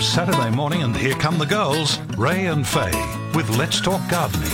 Saturday morning, and here come the girls, Ray and Faye, with Let's Talk Gardening.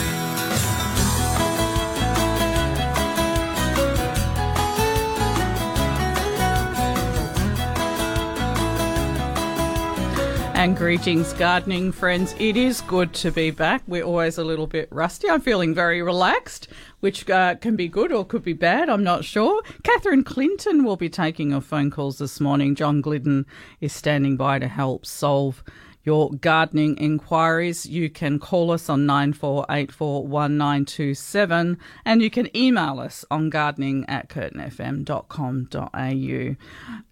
And greetings, gardening friends. It is good to be back. We're always a little bit rusty. I'm feeling very relaxed, which uh, can be good or could be bad. I'm not sure. Catherine Clinton will be taking your phone calls this morning. John Glidden is standing by to help solve your gardening inquiries, you can call us on 94841927 and you can email us on gardening at curtinfm.com.au.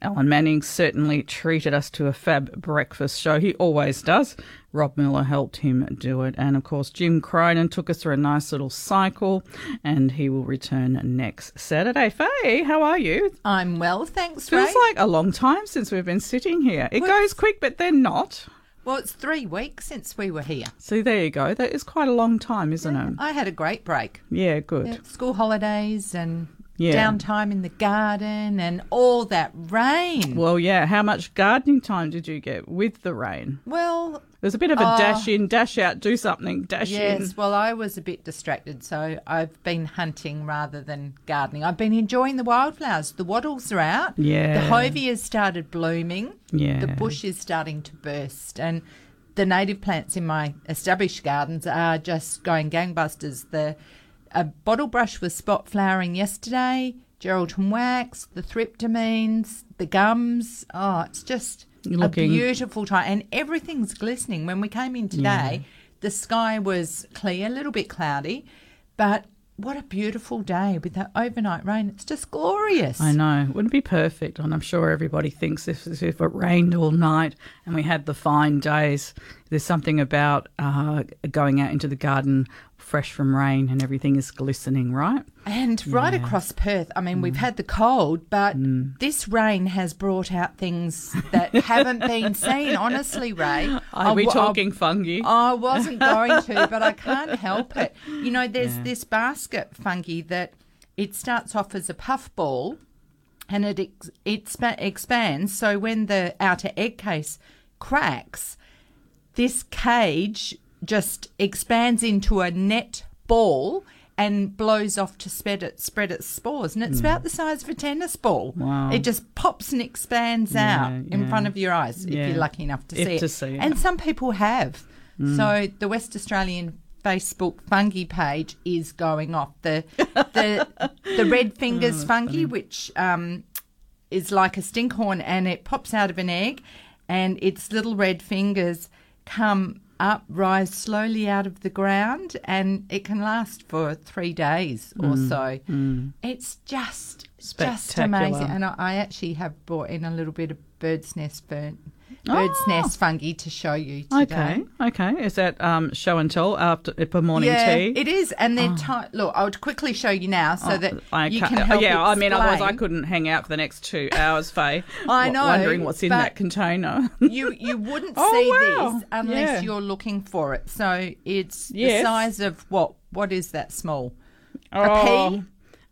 Alan Manning certainly treated us to a fab breakfast show. He always does. Rob Miller helped him do it. And of course, Jim Cronin took us through a nice little cycle and he will return next Saturday. Faye, how are you? I'm well, thanks, Ray. Feels like a long time since we've been sitting here. It Well, goes quick, but they're not. Well, it's three weeks since we were here. See, there you go. That is quite a long time, isn't it? I had a great break. Yeah, good. Yeah, school holidays and Yeah. downtime in the garden and all that rain. Well, yeah. How much gardening time did you get with the rain? Well, there's a bit of a Oh. dash in, dash out, do something, dash yes, in. Yes, well, I was a bit distracted, so I've been hunting rather than gardening. I've been enjoying the wildflowers. The wattles are out. Yeah. The hoveas started blooming. Yeah. The bush is starting to burst. And the native plants in my established gardens are just going gangbusters. The a bottle brush was spot flowering yesterday, Geraldton wax, the thryptomenes, the gums. Oh, it's just looking- a beautiful time. And everything's glistening. When we came in today, the sky was clear, a little bit cloudy, but what a beautiful day with that overnight rain. It's just glorious. I know. Wouldn't it be perfect? And I'm sure everybody thinks this is if it rained all night and we had the fine days. There's something about uh, going out into the garden fresh from rain and everything is glistening, right? And right across Perth, I mean, Mm. we've had the cold, but this rain has brought out things that haven't been seen. Honestly, Ray. Are I we w- I- talking fungi? I wasn't going to, but I can't help it. You know, there's this basket fungi that it starts off as a puffball and it ex- it spa- expands. So when the outer egg case cracks, this cage just expands into a net ball and blows off to spread, it, spread its spores. And it's about the size of a tennis ball. Wow. It just pops and expands out in yeah. front of your eyes if Yeah. you're lucky enough to If see it. to see it. And some people have. So the West Australian Facebook fungi page is going off. The the the red fingers Oh, fungi, which um, is like a stinkhorn, and it pops out of an egg, and its little red fingers come up, rise slowly out of the ground, and it can last for three days or mm, so. Mm. It's just just amazing, Spectacular. and I, I actually have brought in a little bit of bird's nest fern. Bird's Oh. nest fungi to show you today. Okay, okay. Is that um, show and tell after for morning yeah, tea? it is, and they're ti- look. I would quickly show you now so Oh, that I you can't- help. Yeah, I mean, otherwise I couldn't hang out for the next two hours, Faye. I know, wondering what's in that container. you you wouldn't Oh, see wow. this unless Yeah. you're looking for it. So it's Yes. the size of what? What is that small? Oh, A pea.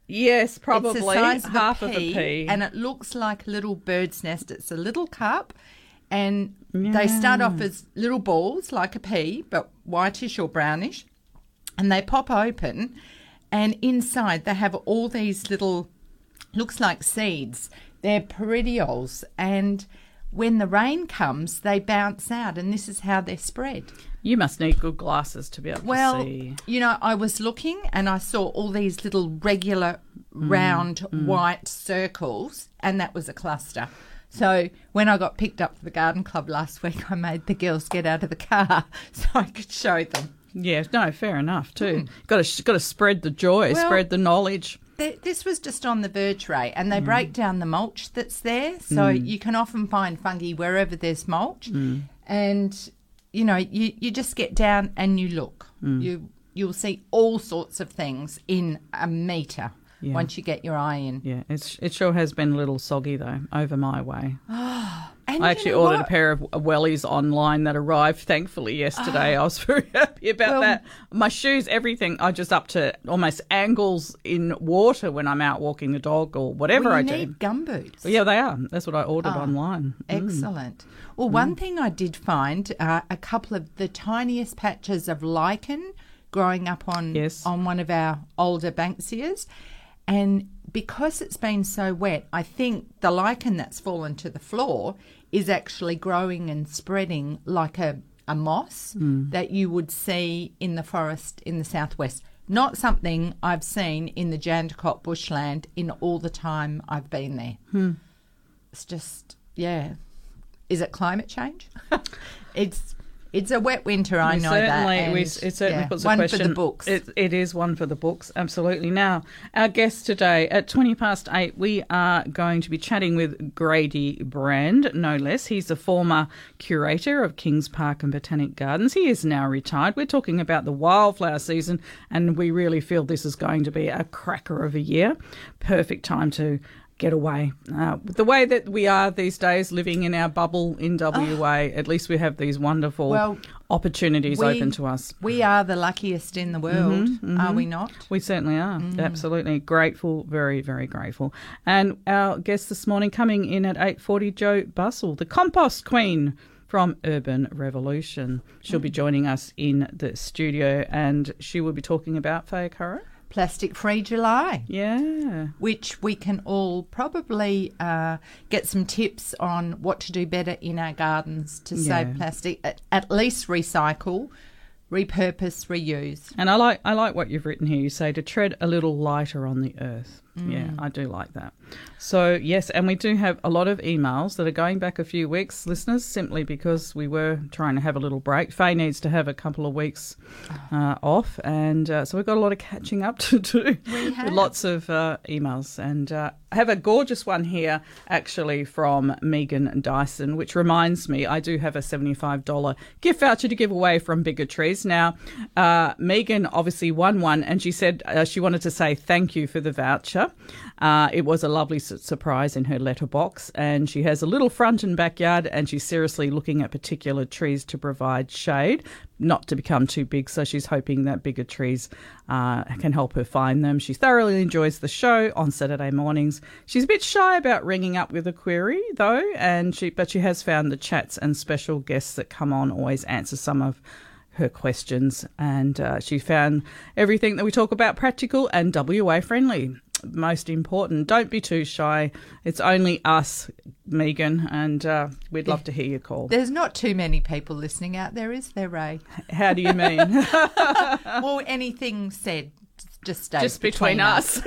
Yes, probably It's the size of half a of a pea. and it looks like a little bird's nest. It's a little cup, and they start off as little balls like a pea, but whitish or brownish, and they pop open, and inside they have all these little, looks like seeds. They're peridioles, and when the rain comes, they bounce out, and this is how they're spread. you must need good glasses to be able Well, to see. Well, you know, I was looking and I saw all these little regular mm, round mm. white circles, and that was a cluster. So when I got picked up for the garden club last week, I made the girls get out of the car so I could show them. Yeah, no, fair enough too. Got to got to spread the joy, Hmm. Well- spread the knowledge. Th- This was just on the verge ray, and they break down the mulch that's there. So you can often find fungi wherever there's mulch. and you know you you just get down and you look. Mm. You you'll see all sorts of things in a meter Yeah. once you get your eye in. Yeah, it's it sure has been a little soggy though over my way. And I actually ordered what? a pair of wellies online that arrived thankfully yesterday. I was very happy about Well- that. My shoes, everything, I just up to almost ankles in water when I'm out walking the dog or whatever Well, I do. need gumboots. Well, yeah, they are. That's what I ordered Ah. online. Mm. Excellent. Well, one thing I did find uh, a couple of the tiniest patches of lichen growing up on Yes. on one of our older banksias, and because it's been so wet, I think the lichen that's fallen to the floor is actually growing and spreading like a a moss mm. that you would see in the forest in the southwest. Not something I've seen in the Jandakot bushland in all the time I've been there. Hmm. It's just, yeah. Is it climate change? it's it's a wet winter. I We know certainly, that. we, it certainly yeah, puts one a question. for the books. It, it is one for the books, absolutely. Now, our guest today at 20 past eight, we are going to be chatting with Grady Brand, no less. He's a former curator of Kings Park and Botanic Gardens. He is now retired. We're talking about the wildflower season, and we really feel this is going to be a cracker of a year. Perfect time to get away. Uh, the way that we are these days, living in our bubble in WA, at least we have these wonderful Well, opportunities we- open to us. we are the luckiest in the world, are we not? We certainly are. Mm. Absolutely grateful, very, very grateful. And our guest this morning coming in at 8.40, Joe Bustle, the compost queen from Urban Revolution. She'll Mm. be joining us in the studio and she will be talking about Whakara. Plastic free July. Yeah. which we can all probably uh, get some tips on what to do better in our gardens to Yeah. save plastic. At, at least recycle, repurpose, reuse. And I like I like what you've written here. You say to tread a little lighter on the earth. Mm. Yeah, I do like that. So yes, and we do have a lot of emails that are going back a few weeks, listeners, simply because we were trying to have a little break. Faye needs to have a couple of weeks uh, off, and uh, so we've got a lot of catching up to do. We have. Lots of uh, emails, and uh, I have a gorgeous one here actually from Megan Dyson, which reminds me I do have a seventy-five dollar gift voucher to give away from Bigger Trees. Now, uh, Megan obviously won one, and she said uh, she wanted to say thank you for the voucher. Uh, it was a lovely su- surprise in her letterbox, and she has a little front and backyard, and she's seriously looking at particular trees to provide shade, not to become too big. So she's hoping that bigger trees uh, can help her find them. She thoroughly enjoys the show on Saturday mornings. She's a bit shy about ringing up with a query, though, and she but she has found the chats and special guests that come on always answer some of her questions, and uh, she found everything that we talk about practical and WA friendly. Most important, don't be too shy. It's only us, Megan, and uh, we'd love to hear your call. There's not too many people listening out there, is there, Ray? How do you mean? well, anything said just stays Just between us.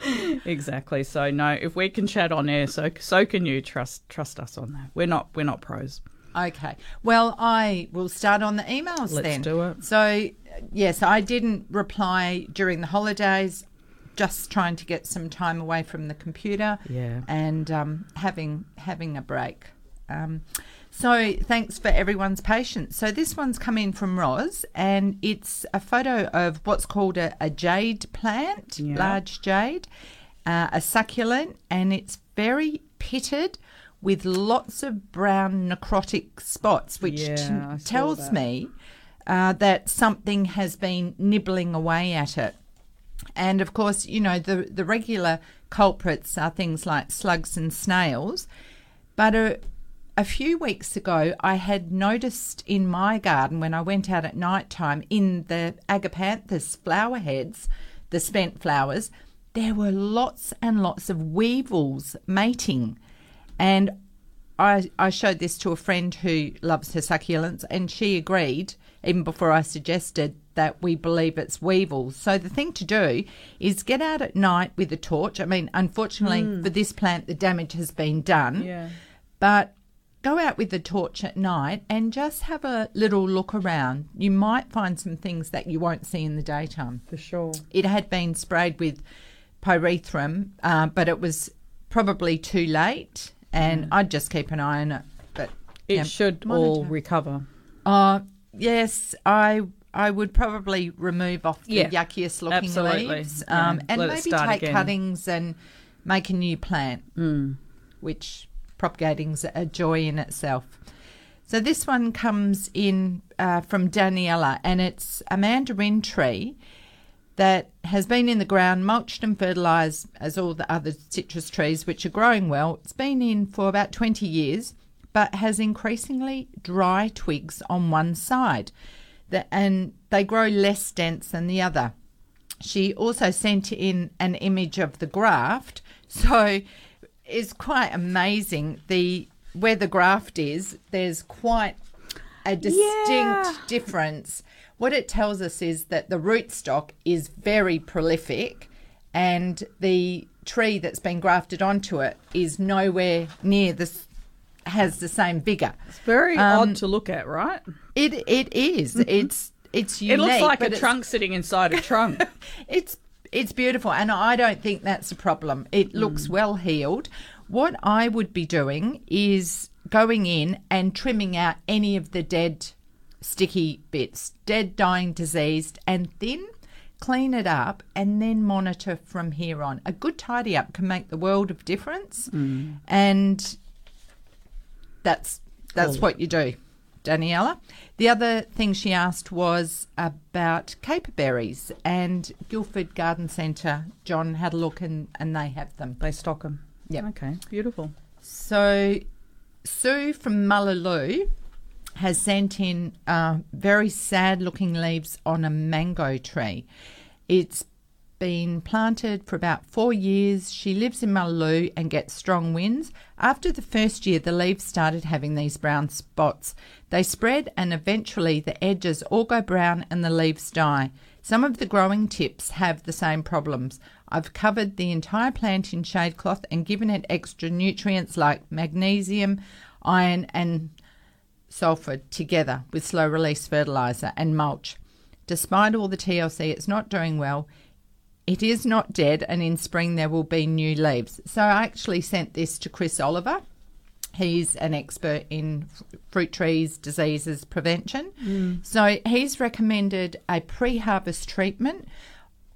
exactly. So no, if we can chat on air, so so can you. Trust trust us on that. We're not we're not pros. Okay. Well, I will start on the emails Let's then. do it. So, yes, I didn't reply during the holidays, just trying to get some time away from the computer Yeah. and um, having having a break. Um, so, thanks for everyone's patience. So, this one's come in from Roz, and it's a photo of what's called a, a jade plant, Yeah. large jade, uh, a succulent, and it's very pitted with lots of brown necrotic spots, which Yeah, t- tells that. me uh, that something has been nibbling away at it. And of course, you know, the, the regular culprits are things like slugs and snails. But a, a few weeks ago, I had noticed in my garden when I went out at night time in the agapanthus flower heads, the spent flowers, there were lots and lots of weevils mating. And I, I showed this to a friend who loves her succulents, and she agreed, even before I suggested that we believe it's weevils. So the thing to do is get out at night with a torch. I mean, unfortunately for this plant, the damage has been done. Yeah. But go out with the torch at night and just have a little look around. You might find some things that you won't see in the daytime. For sure. It had been sprayed with pyrethrum, uh, but it was probably too late, and I'd just keep an eye on it. But It Yeah. should all recover. Uh, yes, I I would probably remove off the Yeah, yuckiest looking absolutely. leaves, Yeah, um, and let maybe take again. cuttings and make a new plant, Mm. which propagating's a joy in itself. So this one comes in uh, from Daniela, and it's a mandarin tree that has been in the ground, mulched and fertilised as all the other citrus trees, which are growing well. It's been in for about 20 years, but has increasingly dry twigs on one side, The- and they grow less dense than the other. She also sent in an image of the graft, so it's quite amazing the where the graft is. There's quite a distinct Yeah. difference. What it tells us is that the rootstock is very prolific, and the tree that's been grafted onto it is nowhere near this has the same vigor. It's very Um, odd to look at, right? It it is. Mm-hmm. It's it's unique. It looks like a trunk sitting inside a trunk. it's it's beautiful, and I don't think that's a problem. It mm. looks well healed. What I would be doing is going in and trimming out any of the dead, sticky bits, dead, dying, diseased, and then clean it up and then monitor from here on. A good tidy up can make the world of difference, mm. and that's that's what you do, Daniela. The other thing she asked was about caperberries, and Guildford Garden Centre. John had a look, and, and they have them. they stock them. Yeah. Okay, beautiful. So Sue from Mullaloo has sent in uh, very sad-looking leaves on a mango tree. It's been planted for about four years. She lives in Mullaloo and gets strong winds. After the first year, the leaves started having these brown spots. They spread and eventually the edges all go brown and the leaves die. Some of the growing tips have the same problems. I've covered the entire plant in shade cloth and given it extra nutrients like magnesium, iron, and sulfur together with slow release fertilizer and mulch. Despite all the TLC, it's not doing well. It is not dead, and in spring there will be new leaves. So I actually sent this to Chris Oliver. He's an expert in fruit trees, diseases, prevention. Mm. So he's recommended a pre harvest treatment,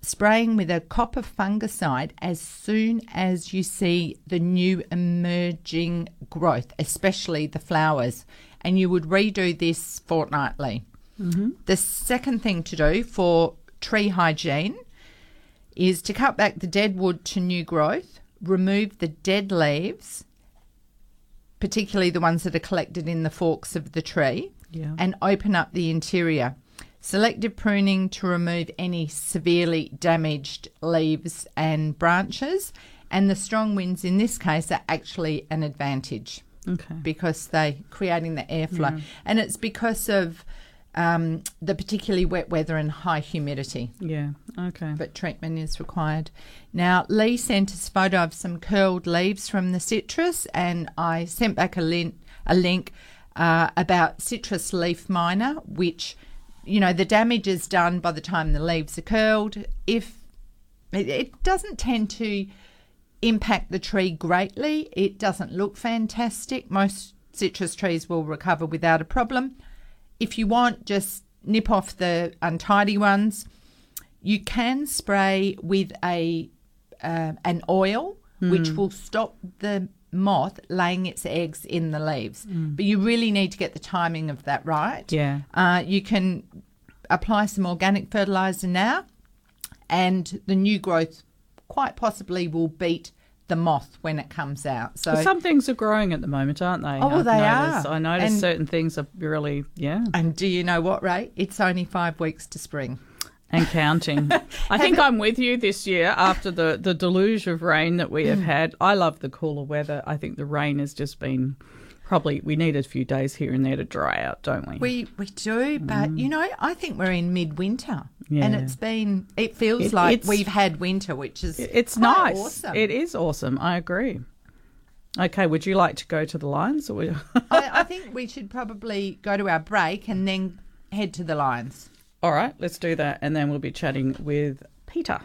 spraying with a copper fungicide as soon as you see the new emerging growth, especially the flowers. And you would redo this fortnightly. Mm-hmm. The second thing to do for tree hygiene is to cut back the dead wood to new growth, remove the dead leaves, particularly the ones that are collected in the forks of the tree, Yeah. and open up the interior. Selective pruning to remove any severely damaged leaves and branches, and the strong winds in this case are actually an advantage Okay. because they creating the airflow, and it's because of um, the particularly wet weather and high humidity Yeah. Okay. but treatment is required. Now, Lee sent us a photo of some curled leaves from the citrus, and I sent back a, link, a link uh, about citrus leaf miner, which, you know, the damage is done by the time the leaves are curled. If it, it doesn't tend to impact the tree greatly, it doesn't look fantastic. Most citrus trees will recover without a problem. If you want, just nip off the untidy ones. You can spray with a uh, an oil which Hmm. will stop the moth laying its eggs in the leaves. But you really need to get the timing of that right. Yeah. Uh, you can apply some organic fertilizer now, and the new growth quite possibly will beat the moth when it comes out. So But some things are growing at the moment, aren't they? Oh, well, they noticed. are. I noticed And- certain things are really, yeah, And do you know what, Ray? It's only five weeks to spring. and counting. I think I'm with you this year after the, the deluge of rain that we Mm. have had. I love the cooler weather. I think the rain has just been probably, we need a few days here and there to dry out, don't we? We we do, but you know, I think we're in midwinter, and Mm. It's been. It feels It- like we've had winter, which is it's quite nice. Awesome. It is awesome. I agree. Okay, would you like to go to the lines? Or we... I, I think we should probably go to our break and then head to the lines. All right, let's do that. And then we'll be chatting with Peter.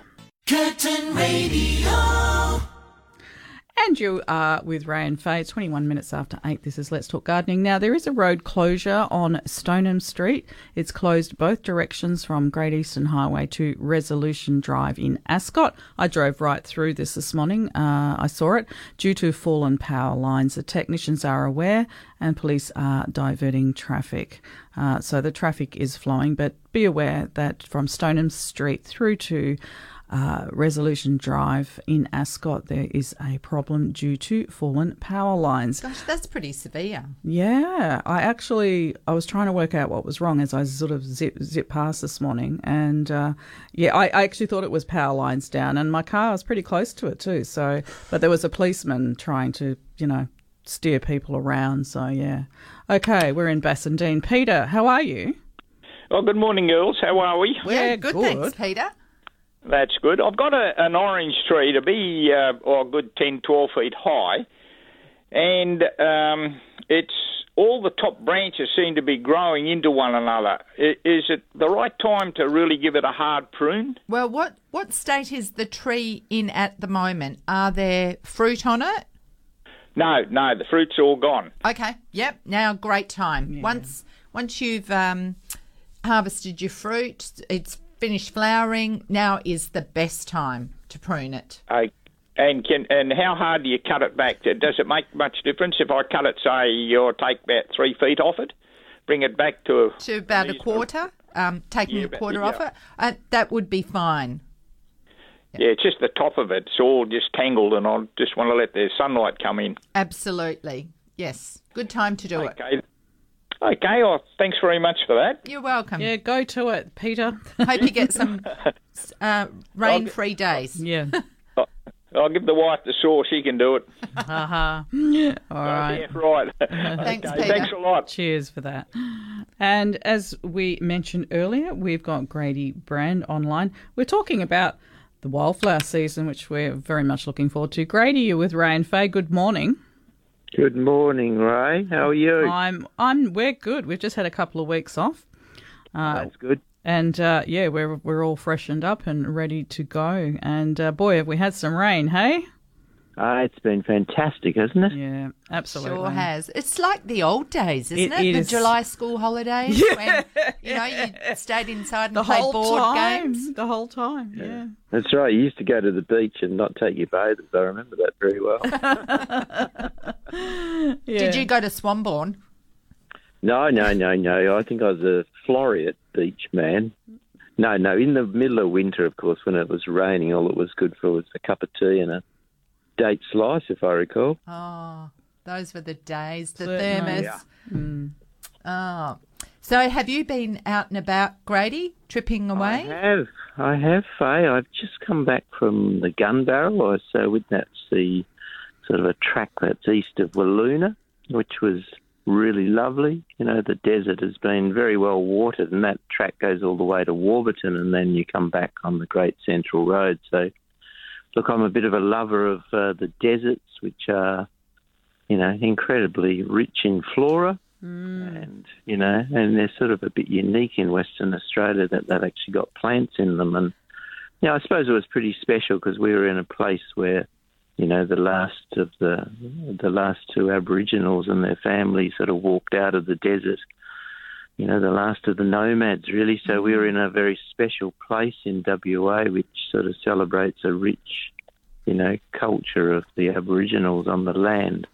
Curtin Radio. And you are with Ray and Faye. It's 21 minutes after 8. This is Let's Talk Gardening. Now, there is a road closure on Stoneham Street. It's closed both directions from Great Eastern Highway to Resolution Drive in Ascot. I drove right through this this morning. Uh, I saw it due to fallen power lines. The technicians are aware and police are diverting traffic. Uh, so the traffic is flowing, but be aware that from Stoneham Street through to uh, Resolution Drive in Ascot, there is a problem due to fallen power lines. Gosh, that's pretty severe. Yeah, I actually I was trying to work out what was wrong as I sort of zip zip past this morning, and uh, yeah, I, I actually thought it was power lines down, and my car was pretty close to it too. So, but there was a policeman trying to you know steer people around. So yeah, okay, we're in Bassendean. Peter, how are you? Well, good morning, girls. How are we? Yeah, good, good. thanks, Peter. That's good. I've got a, an orange tree to be uh, oh, a good 10, 12 feet high, and um, it's all the top branches seem to be growing into one another. Is it the right time to really give it a hard prune? Well, what what state is the tree in at the moment? Are there fruit on it? No, no, the fruit's all gone. Okay. Yep. Now, great time. Once once you've um, harvested your fruit, it's finished flowering. Now is the best time to prune it. Uh, and can and how hard do you cut it back? Does it make much difference if I cut it, say, or take about three feet off it, bring it back to To about a quarter, um, taking Yeah, a quarter off it, uh, that would be fine. Yeah, it's just the top of it. It's all just tangled, and I just want to let the sunlight come in. Absolutely. Yes. Good time to do it. Okay. Okay, well, thanks very much for that. You're welcome. Yeah, go to it, Peter. Hope you get some uh, rain-free days. yeah. I'll give the wife the saw. She can do it. Haha. All right. Yeah, right. Thanks, okay, Peter. thanks a lot. Cheers for that. And as we mentioned earlier, we've got Grady Brand online. We're talking about the wildflower season, which we're very much looking forward to. Grady, you're with Ray and Faye. Good morning. Good morning, Ray. How are you? I'm I'm we're good. We've just had a couple of weeks off. Uh, That's good. and uh, yeah, we're we're all freshened up and ready to go. And uh, boy, have we had some rain, hey? Ah, it's been fantastic, hasn't it? Yeah, absolutely. Sure has. It's like the old days, isn't It it? is. The July school holidays when you know you stayed inside and The played board time. games. The whole time. Yeah. That's right. You used to go to the beach and not take your bathers. I remember that very well. yeah. Did you go to Swanbourne? no, no, no, no. I think I was a Floreat beach man. No, no. In the middle of winter, of course, when it was raining, all it was good for was a cup of tea and a date slice, if I recall. Oh, those were the days. The Certainly. thermos. Yeah. Mm. Oh. So have you been out and about, Grady, tripping away? I have. I have, Faye. I've just come back from the gun barrel. I so with that's the sort of a track that's east of Wiluna, which was really lovely. You know, the desert has been very well watered, and that track goes all the way to Warburton, and then you come back on the Great Central Road. So, look, I'm a bit of a lover of uh, the deserts, which are, you know, incredibly rich in flora and you know, and they're sort of a bit unique in Western Australia that they've actually got plants in them. And yeah, I suppose it was pretty special because we were in a place where, you know, the last of the the last two Aboriginals and their families sort of walked out of the desert. You know, the last of the nomads, really. So we were in a very special place in WA, which sort of celebrates a rich, you know, culture of the Aboriginals on the land.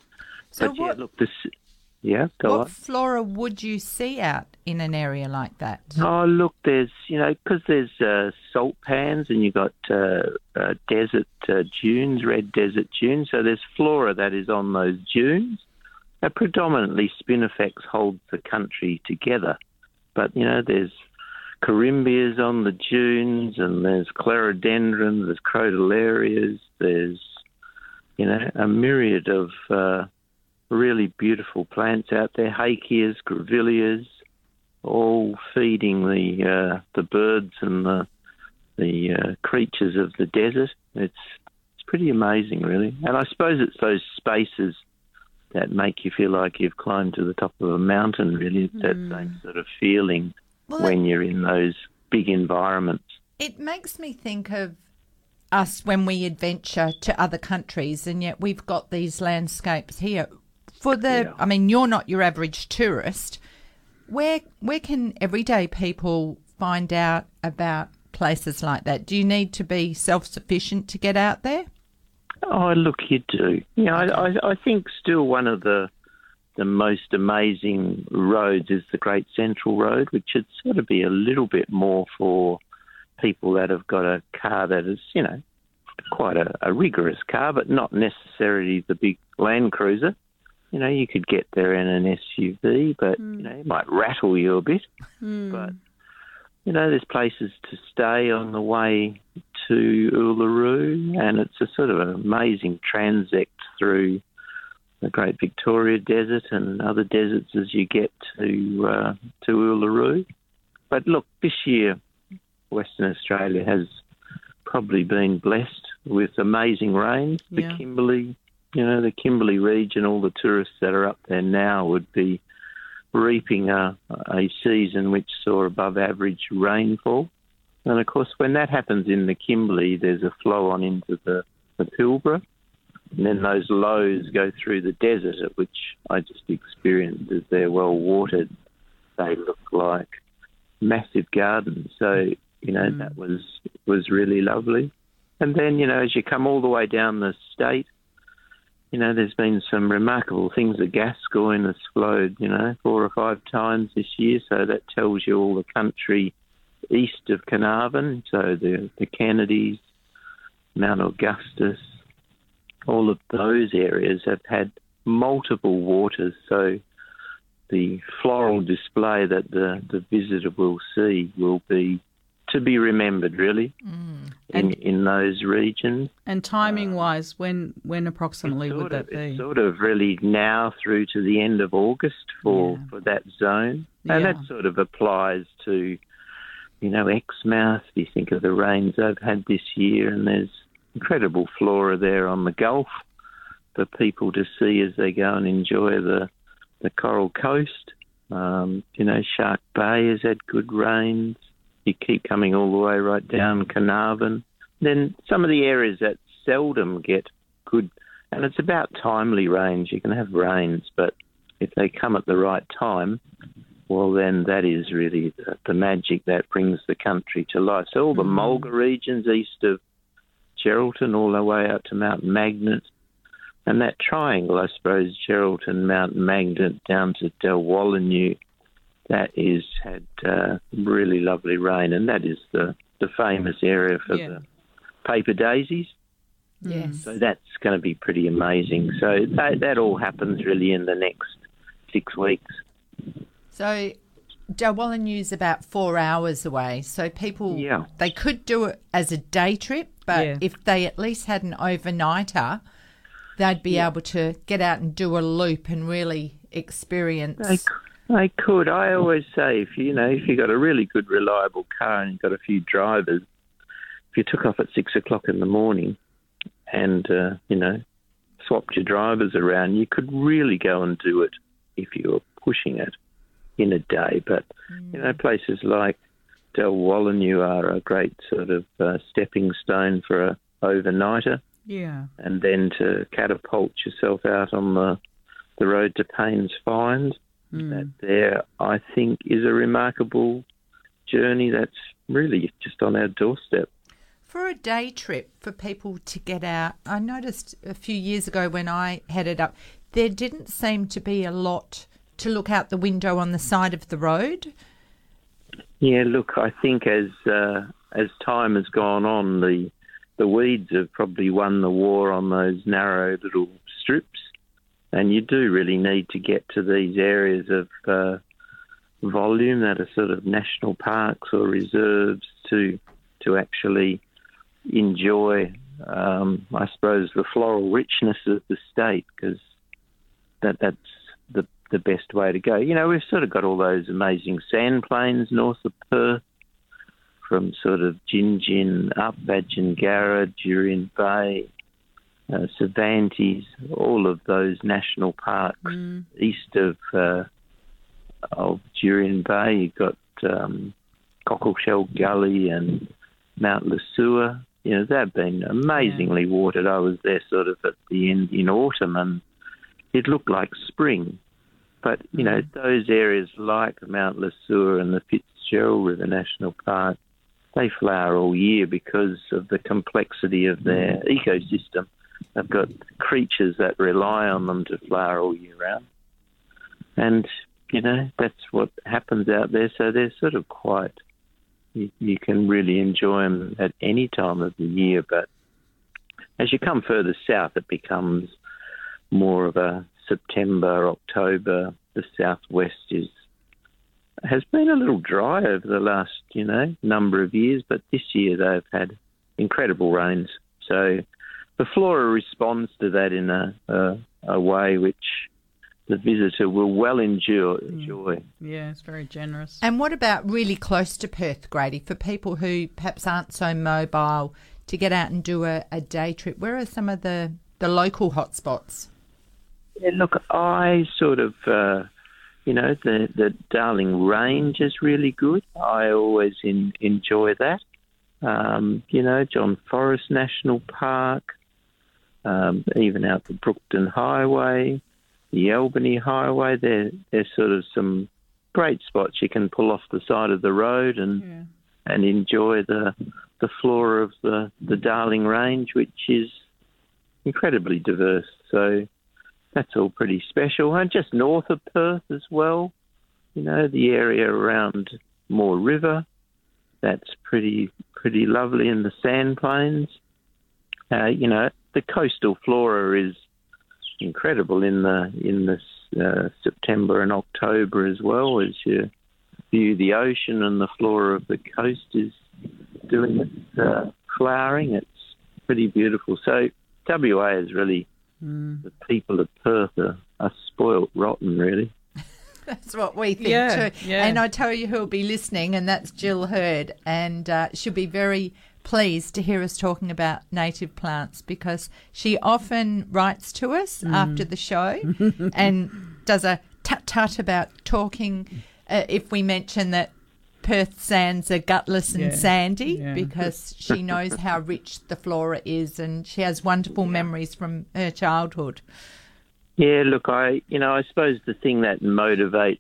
so but what, yeah, look, this, yeah, go on. what flora would you see out in an area like that? Oh, look, there's, you know, because there's uh, salt pans and you've got uh, uh, desert uh, dunes, red desert dunes. So there's flora that is on those dunes. Now, predominantly, spinifex holds the country together. But, you know, there's corymbias on the dunes and there's clerodendrons, there's crotalarias, there's, you know, a myriad of uh, really beautiful plants out there, hakeas, grevilleas, all feeding the uh, the birds and the the uh, creatures of the desert. It's it's pretty amazing, really. And I suppose it's those spaces that make you feel like you've climbed to the top of a mountain. Really, it's that hmm. same sort of feeling Well, when you're in those big environments. It makes me think of us when we adventure to other countries, and yet we've got these landscapes here. For the, Yeah. I mean, you're not your average tourist. Where where can everyday people find out about places like that? Do you need to be self sufficient to get out there? Oh, look, you do. Yeah, I, I, I think still one of the the most amazing roads is the Great Central Road, which should sort of be a little bit more for people that have got a car that is, you know, quite a, a rigorous car, but not necessarily the big Land Cruiser. You know, you could get there in an SUV, but you hmm. know, it might rattle you a bit. Hmm. But you know, there's places to stay on the way to Uluru, and it's a sort of an amazing transect through the Great Victoria Desert and other deserts as you get to uh, to Uluru. But look, this year, Western Australia has probably been blessed with amazing rains. The Kimberley, you know, the Kimberley region, all the tourists that are up there now would be reaping a, a season which saw above average rainfall. And of course, when that happens in the Kimberley, there's a flow on into the, the Pilbara. And then those lows go through the desert, at which I just experienced as they're well watered. They look like massive gardens. So, you know, mm. that was was really lovely. And then, you know, as you come all the way down the state, you know, there's been some remarkable things. The Gascoyne has flowed, you know, four or five times this year. So that tells you all the country east of Carnarvon. So the, the Kennedys, Mount Augustus, all of those areas have had multiple waters. So the floral display that the, the visitor will see will be to be remembered, really, mm. in, in those regions. And timing wise, when when approximately would that of, be? It's sort of really now through to the end of August for, Yeah. for that zone. And Yeah. that sort of applies to, you know, Exmouth. You think of the rains they've had this year, and there's incredible flora there on the Gulf for people to see as they go and enjoy the, the Coral Coast. Um, you know, Shark Bay has had good rains. You keep coming all the way right down Carnarvon. Then some of the areas that seldom get good, and it's about timely rains. You can have rains, but if they come at the right time, well, then that is really the, the magic that brings the country to life. So all the Mulga regions east of Geraldton, all the way out to Mount Magnet, and that triangle, I suppose, Geraldton, Mount Magnet, down to Dalwallinu, that is had uh, really lovely rain, and that is the, the famous area for Yeah. the paper daisies. Yes. So that's going to be pretty amazing. So that, that all happens really in the next six weeks. So Dalwallinu is about four hours away. So people, Yeah. they could do it as a day trip, but Yeah. if they at least had an overnighter, they'd be able to get out and do a loop and really experience. They, c- they could. I always say, if you know, if you got a really good, reliable car and you've got a few drivers, if you took off at six o'clock in the morning and uh, you know swapped your drivers around, you could really go and do it if you were pushing it in a day. But you know, places like Dalwallinu are a great sort of uh, stepping stone for a overnighter Yeah. and then to catapult yourself out on the the road to Payne's Find. That there, I think, is a remarkable journey that's really just on our doorstep. For a day trip for people to get out, I noticed a few years ago when I headed up, there didn't seem to be a lot to look out the window on the side of the road. Yeah, look, I think as uh, as time has gone on, the the weeds have probably won the war on those narrow little strips, and you do really need to get to these areas of uh, volume that are sort of national parks or reserves to to actually enjoy, um, I suppose, the floral richness of the state because that that's the the best way to go. You know, we've sort of got all those amazing sand plains north of Perth, from sort of Gingin up Badgingarra, Jurien Bay, uh, Cervantes, all of those national parks east of uh, of Jurien Bay. You've got um, Cockleshell Gully and Mount Lesueur. you know, they've been amazingly watered. I was there sort of at the end in autumn, and it looked like spring. But you know, mm. those areas like Mount Lesueur and the Fitzgerald River National Park, they flower all year because of the complexity of their mm. ecosystem. They've got creatures that rely on them to flower all year round, and you know that's what happens out there. So they're sort of quite. You, you can really enjoy them at any time of the year, but as you come further south, it becomes more of a September, October. The southwest is has been a little dry over the last, you know, number of years, but this year they've had incredible rains. So the flora responds to that in a, a, a way which the visitor will well enjoy. Mm. enjoy. Yeah, it's very generous. And what about really close to Perth, Grady, for people who perhaps aren't so mobile to get out and do a, a day trip? Where are some of the, the local hotspots? Yeah, look, I sort of, uh, you know, the, the Darling Range is really good. I always in, enjoy that. Um, you know, John Forrest National Park, um, even out the Brookton Highway, the Albany Highway. They're, they're sort of some great spots you can pull off the side of the road and Yeah. and enjoy the the flora of the, the Darling Range, which is incredibly diverse. So that's all pretty special. And just north of Perth as well, you know, the area around Moore River, that's pretty pretty lovely in the sand plains. Uh, you know, the coastal flora is incredible in the in this uh, September and October as well as you view the ocean and the flora of the coast is doing its uh, flowering. It's pretty beautiful. So WA is really the people of Perth are, are spoilt rotten, really. That's what we think Yeah, too. yeah. And I tell you who'll be listening, and that's Jill Hurd, and uh, she'll be very pleased to hear us talking about native plants because she often writes to us Mm. after the show and does a tut tut about talking uh, if we mention that Perth sands are gutless and Yeah, sandy yeah. because she knows how rich the flora is and she has wonderful memories from her childhood. Yeah, look, I you know I suppose the thing that motivates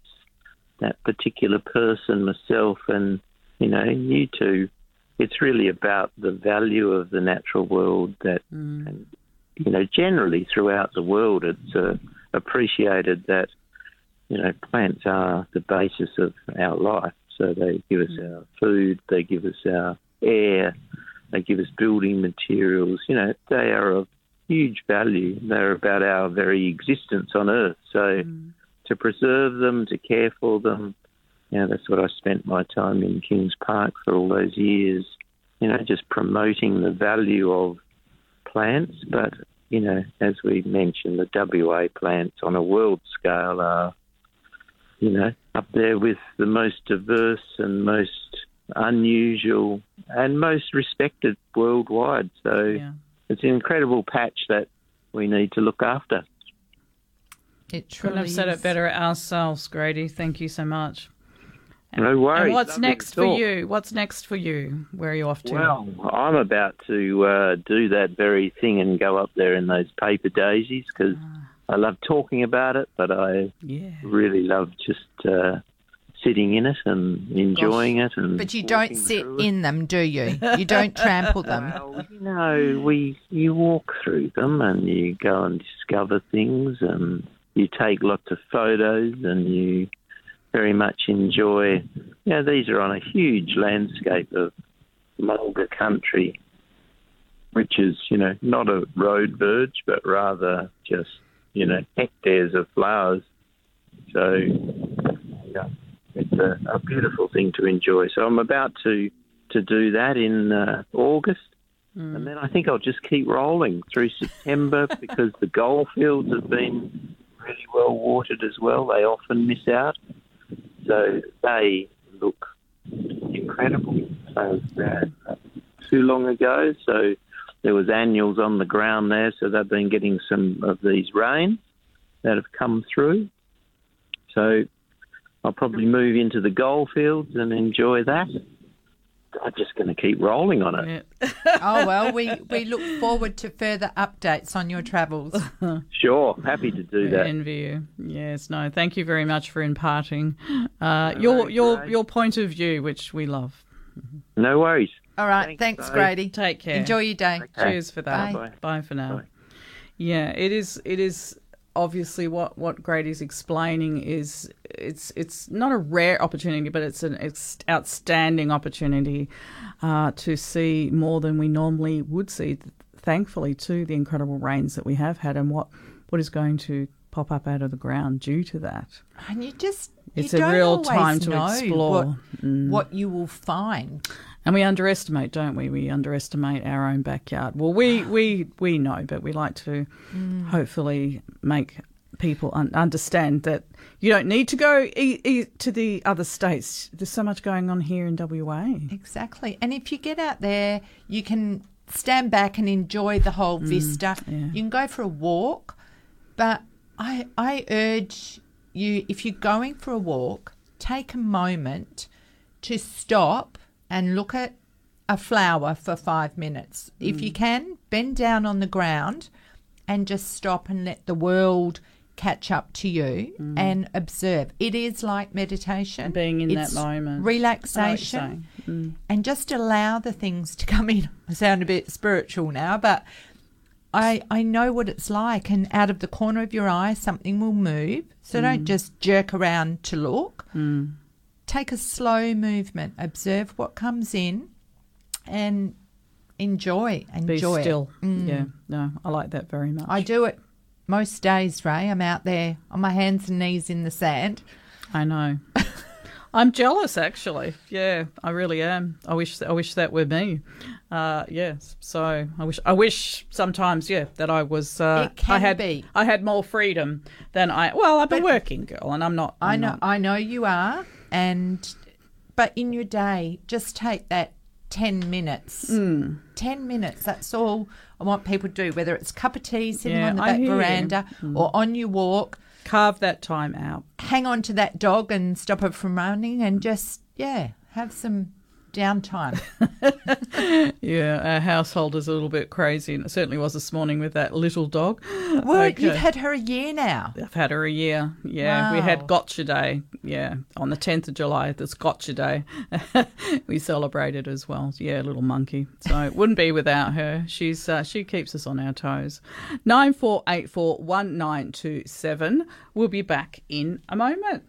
that particular person, myself, and you know you two, it's really about the value of the natural world that, and, you know, generally throughout the world, it's uh, appreciated that you know plants are the basis of our life. So they give us mm. our food, they give us our air, they give us building materials. You know, they are of huge value. They're about our very existence on Earth. So mm. to preserve them, to care for them, you know, that's what I spent my time in Kings Park for all those years. You know, just promoting the value of plants. But you know, as we mentioned, the WA plants on a world scale are, you know, up there with the most diverse and most unusual and most respected worldwide. So Yeah. it's an incredible patch that we need to look after. It Couldn't truly have said it better ourselves, Grady. Thank you so much. No worries. And what's Lovely next for you? What's next for you? Where are you off to? Well, I'm about to uh, do that very thing and go up there in those paper daisies because I love talking about it, but I yeah. really love just uh, sitting in it and enjoying it. And But you don't sit it. in them, do you? You don't trample them. Well, you know, we you walk through them and you go and discover things and you take lots of photos and you very much enjoy. You know, these are on a huge landscape of mulga country, which is you know not a road verge, but rather just you know hectares of flowers. So yeah, it's a, a beautiful thing to enjoy. So I'm about to to do that in uh, August. And then I think I'll just keep rolling through September because the goldfields have been really well watered as well. They often miss out. So they look incredible. So uh, too long ago, so there was annuals on the ground there, so they've been getting some of these rains that have come through. So I'll probably move into the goldfields and enjoy that. I'm just going to keep rolling on it. Yeah. oh well, we we look forward to further updates on your travels. Sure, happy to do that. Envy you. Yes, no. Thank you very much for imparting uh, your your great. your point of view, which we love. No worries. All right, thanks, Thanks, Grady. Take care. Enjoy your day. Cheers for that. Bye. Bye, for now. Bye. Yeah, it is. It is obviously what what Grady's explaining is it's it's not a rare opportunity, but it's an ex- outstanding opportunity uh, to see more than we normally would see. Thankfully, to the incredible rains that we have had, and what what is going to pop up out of the ground due to that. And you just you It's a don't real time to know explore. Mm. what, what you will find. And we underestimate, don't we? We underestimate our own backyard. Well, we we we know, but we like to hopefully make people un- understand that you don't need to go e- e- to the other states. There's so much going on here in WA. Exactly. And if you get out there, you can stand back and enjoy the whole vista. Mm, yeah. You can go for a walk, but I I urge you if you're going for a walk, take a moment to stop and look at a flower for 5 minutes. If Mm. you can, bend down on the ground and just stop and let the world catch up to you and observe. It is like meditation. Mm. Being in that moment. I know what you're Relaxation. Mm. and just allow the things to come in. I sound a bit spiritual now, but I I know what it's like and out of the corner of your eye something will move. So don't just jerk around to look. Take a slow movement, observe what comes in and enjoy. Enjoy it. still. Yeah, no, I like that very much. I do it most days, Ray. I'm out there on my hands and knees in the sand. I know. I'm jealous, actually. Yeah, I really am. I wish I wish that were me. Uh, yes. So I wish I wish sometimes, yeah, that I was. Uh, It can I had be. I had more freedom than I. Well, I'm a But- working girl, and I'm not. I I'm know, not- I know you are, and but in your day, just take that ten minutes. Hmm. Ten minutes. That's all I want people to do. Whether it's cup of tea sitting Yeah, on the back veranda or on your walk, carve that time out. hang on to that dog and stop it from running, and just yeah, have some downtime. Yeah, our household is a little bit crazy, and it certainly was this morning with that little dog. Well, Okay. you've had her a year now. I've had her a year. Yeah, we had Gotcha Day. Yeah, on the 10th of July, this Gotcha Day. we celebrated as well. Yeah, little monkey. So it wouldn't be without her. She's uh, She keeps us on our toes. 94841927. We'll be back in a moment.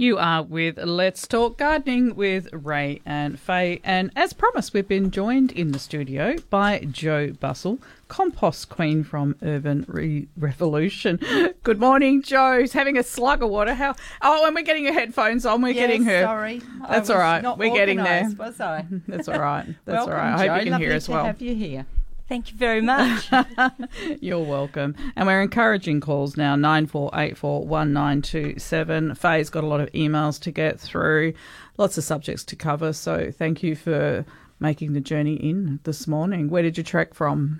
You are with Let's Talk Gardening with Ray and Faye. And as promised, we've been joined in the studio by Joe Bustle, compost queen from Urban Re- Revolution. Good morning, Joe. Having a slug of water. How? Oh, and we're getting her headphones on. We're getting her. Sorry, That's all right. We're getting there. Was I? That's all right. That's Welcome, all right. I hope Joe. you can Lovely hear as to well. have you here. Thank you very much. You're welcome. And we're encouraging calls now, 94841927. Faye's got a lot of emails to get through, lots of subjects to cover. So thank you for making the journey in this morning. Where did you trek from?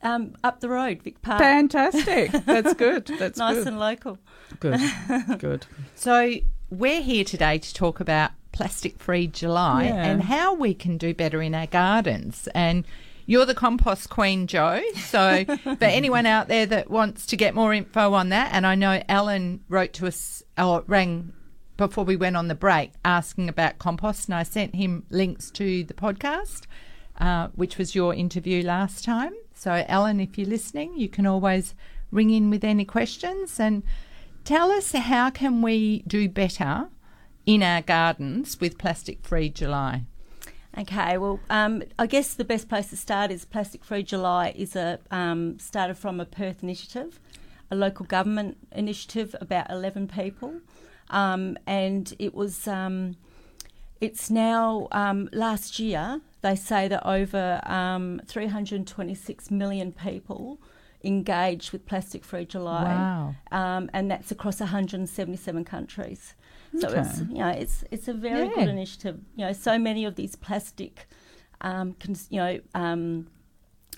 um, up the road, Vic Park. Fantastic. That's good. That's nice good. and local. good. Good. So we're here today to talk about plastic free July Yeah. and how we can do better in our gardens. And you're the compost queen, Joe. So for anyone out there that wants to get more info on that, and I know Alan wrote to us or rang before we went on the break asking about compost, and I sent him links to the podcast, uh, which was your interview last time. So Alan, if you're listening, you can always ring in with any questions and tell us how can we do better in our gardens with plastic free July. Okay, well, um, I guess the best place to start is Plastic Free July is a um, started from a Perth initiative, a local government initiative, about eleven people, um, and it was. Um, it's now um, last year they say that over um, 326 million people engaged with Plastic Free July, Wow. um, and that's across 177 countries. So it's you know it's it's a very Yeah. good initiative. You know, so many of these plastic, um, cons- you know, um,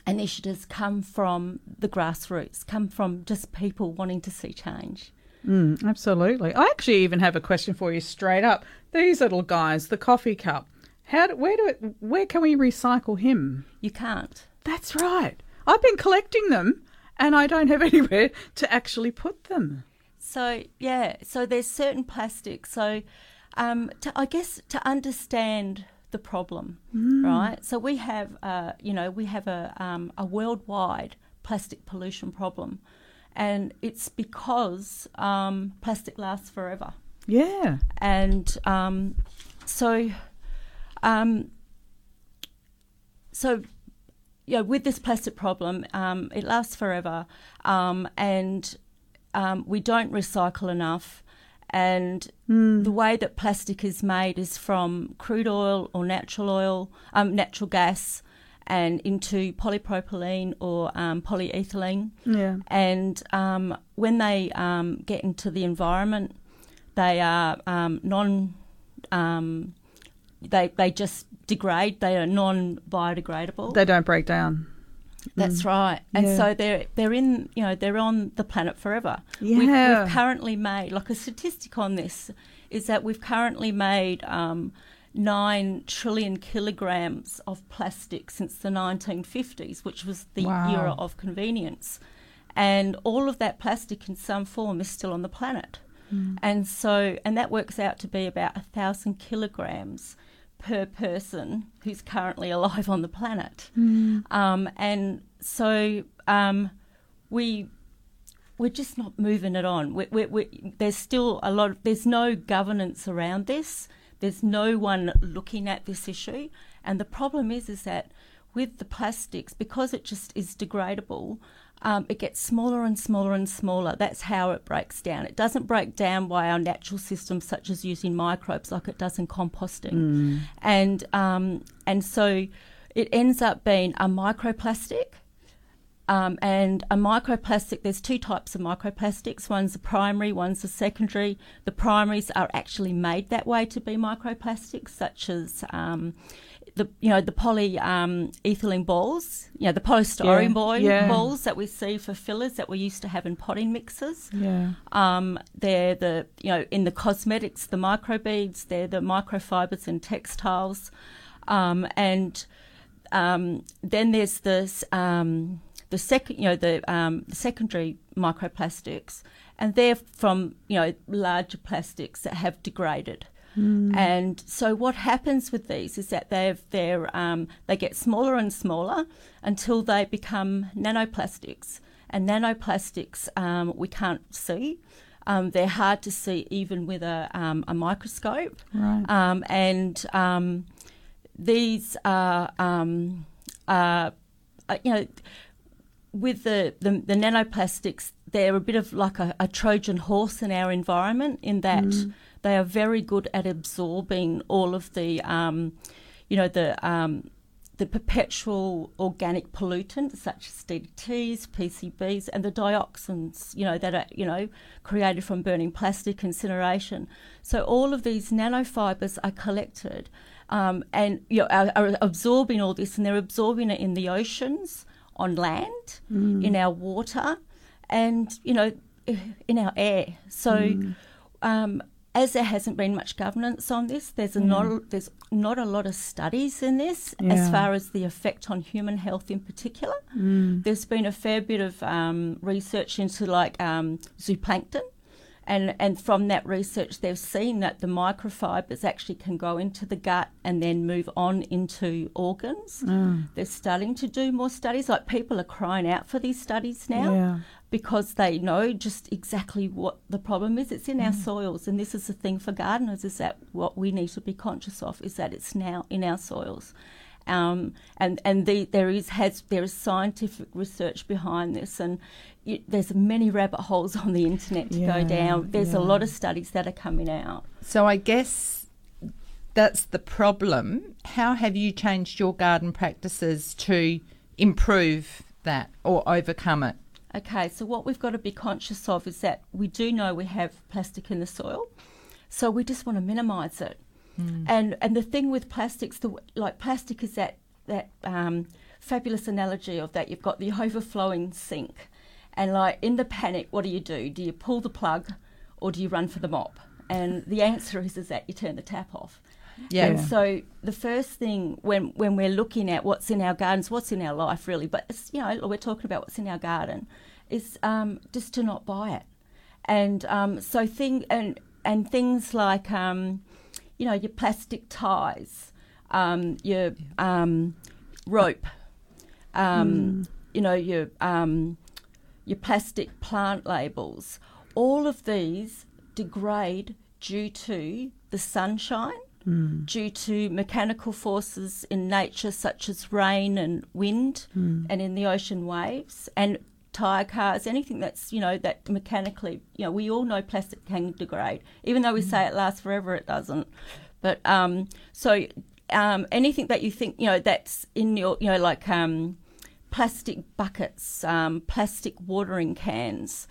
initiatives come from the grassroots, come from just people wanting to see change. Mm, absolutely. I actually even have a question for you straight up. These little guys, the coffee cup. How do, where do it, where can we recycle him? You can't. That's right. I've been collecting them and I don't have anywhere to actually put them. So yeah, so there's certain plastics. So um, to, I guess to understand the problem, right? So we have, uh, you know, we have a um, a worldwide plastic pollution problem, and it's because um, plastic lasts forever, Yeah. and um, so, um, so you know, with this plastic problem, um, it lasts forever, um, and um, we don't recycle enough. And the way that plastic is made is from crude oil or natural oil, um, natural gas, and into polypropylene or um, polyethylene. Yeah. And um, when they um, get into the environment, they are um, non. Um, they they just degrade. They are non biodegradable. They don't break down. That's right. And Yeah. so they're they're in you know they're on the planet forever. We've, we've currently made like a statistic on this is that we've currently made um, nine trillion kilograms of plastic since the 1950s, which was the Wow. era of convenience, and all of that plastic in some form is still on the planet. And so, and that works out to be about a thousand kilograms per person who's currently alive on the planet. Um, and so um, we we're just not moving it on. We, we, we, there's still a lot. Of, there's no governance around this. There's no one looking at this issue. And the problem is, is that with the plastics, because it just is degradable, um, it gets smaller and smaller and smaller. That's how it breaks down. It doesn't break down by our natural systems, such as using microbes, like it does in composting. And um, and so it ends up being a microplastic. Um, and a microplastic, there's two types of microplastics. One's a primary, one's a secondary. The primaries are actually made that way to be microplastics, such as um, the you know the polyethylene balls, you know the polystyrene Yeah, yeah. balls that we see for fillers that we used to have in potting mixes. Yeah. Um, they're the you know in the cosmetics, the microbeads. They're the microfibers in textiles, um, and um, then there's this um, the second you know the, um, the secondary microplastics, and they're from you know larger plastics that have degraded. And so what happens with these is that they've they're um, they get smaller and smaller until they become nanoplastics. And nanoplastics um, we can't see. Um, they're hard to see even with a, um, a microscope. Right. Um, and um, these are, um, are, uh, you know, with the, the, the nanoplastics, they're a bit of like a, a Trojan horse in our environment in that they are very good at absorbing all of the, um, you know, the um, the perpetual organic pollutants such as DDTs, PCBs, and the dioxins, you know, that are you know created from burning plastic incineration. So all of these nanofibers are collected. Um, and you know, are, are absorbing all this, and they're absorbing it in the oceans, on land, in our water, and you know, in our air. So, um, as there hasn't been much governance on this, there's a not there's not a lot of studies in this Yeah. as far as the effect on human health in particular. There's been a fair bit of um, research into like um, zooplankton. And, and from that research, they've seen that the microfibers actually can go into the gut and then move on into organs. They're starting to do more studies. Like people are crying out for these studies now Yeah. Because they know just exactly what the problem is. It's in our soils, and this is the thing for gardeners: is that what we need to be conscious of is that it's now in our soils, um, and and the, there is has there is scientific research behind this, and you, there's many rabbit holes on the internet to Yeah, go down. There's yeah. a lot of studies that are coming out. So I guess that's the problem. How have you changed your garden practices to improve that or overcome it? Okay, so what we've got to be conscious of is that we do know we have plastic in the soil, so we just want to minimise it. And and the thing with plastics, the like plastic is that that um, fabulous analogy of that you've got the overflowing sink, and like in the panic, what do you do? Do you pull the plug? or do you run for the mop? And the answer is, is that you turn the tap off. Yeah. And so the first thing when when we're looking at what's in our gardens, what's in our life really, but it's, you know we're talking about what's in our garden, is um, just to not buy it. And um, so thing and and things like um, you know your plastic ties, um, your um, rope, um, you know your um, your plastic plant labels. All of these degrade due to the sunshine, due to mechanical forces in nature such as rain and wind, and in the ocean waves, and tire cars, anything that's you know that mechanically, you know, we all know plastic can degrade, even though we say it lasts forever, it doesn't. But um, so um, anything that you think you know that's in your you know like um, plastic buckets, um, plastic watering cans,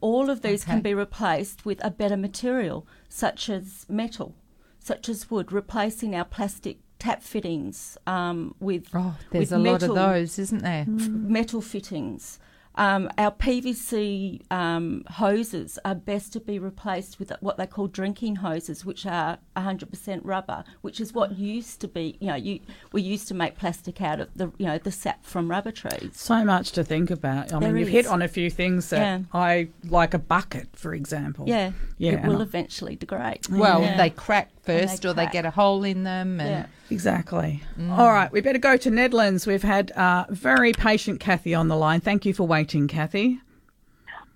all of these can be replaced with a better material, such as metal, such as wood, replacing our plastic tap fittings um, with Oh, there's with a lot of those, isn't there? metal fittings. Um, our PVC um, hoses are best to be replaced with what they call drinking hoses, which are 100% rubber, which is what used to be. You know, you we used to make plastic out of the you know the sap from rubber trees. So much to think about. I mean, There you've hit on a few things that Yeah. I like a bucket, for example. Yeah, Yeah, it will I- eventually degrade. Well, Yeah. they crack they first, or they get a hole in them, and Yeah. Exactly. Mm. All right, we better go to Nedlands. We've had uh, very patient Kathy on the line. Thank you for waiting, Kathy.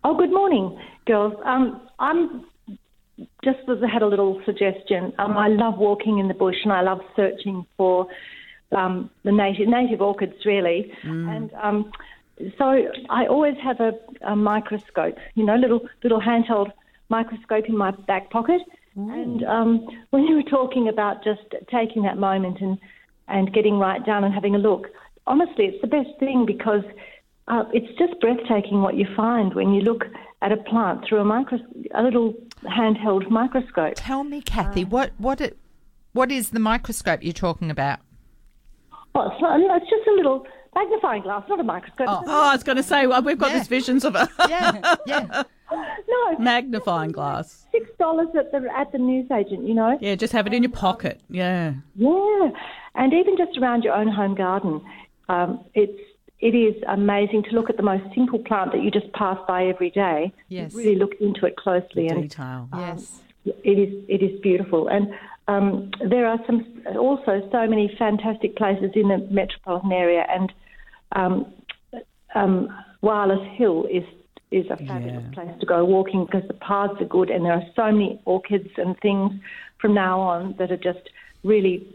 Oh, good morning, girls. Um, I'm just was, had a little suggestion. Um, I love walking in the bush and I love searching for um, the native native orchids, really. And um, so I always have a, a microscope, you know, little little handheld microscope in my back pocket. And um, when you were talking about just taking that moment and and getting right down and having a look, honestly, it's the best thing because uh, it's just breathtaking what you find when you look at a plant through a micro, a little handheld microscope. tell me, Kathy, what what it, what is the microscope you're talking about? Well, it's, not, it's just a little magnifying glass, not a microscope. Oh, I was going to say, well, we've got Yeah. these visions of a Yeah, yeah. No, magnifying glass. six dollars at the at the newsagent. You know. Yeah, just have it in your pocket. Yeah. Yeah, and even just around your own home garden, um, it's it is amazing to look at the most simple plant that you just pass by every day. Yes. Really look into it closely and Detail. yes. it is it is beautiful and um, there are some also so many fantastic places in the metropolitan area and um, um, Wireless Hill is is a fabulous Yeah. place to go walking because the paths are good and there are so many orchids and things from now on that are just really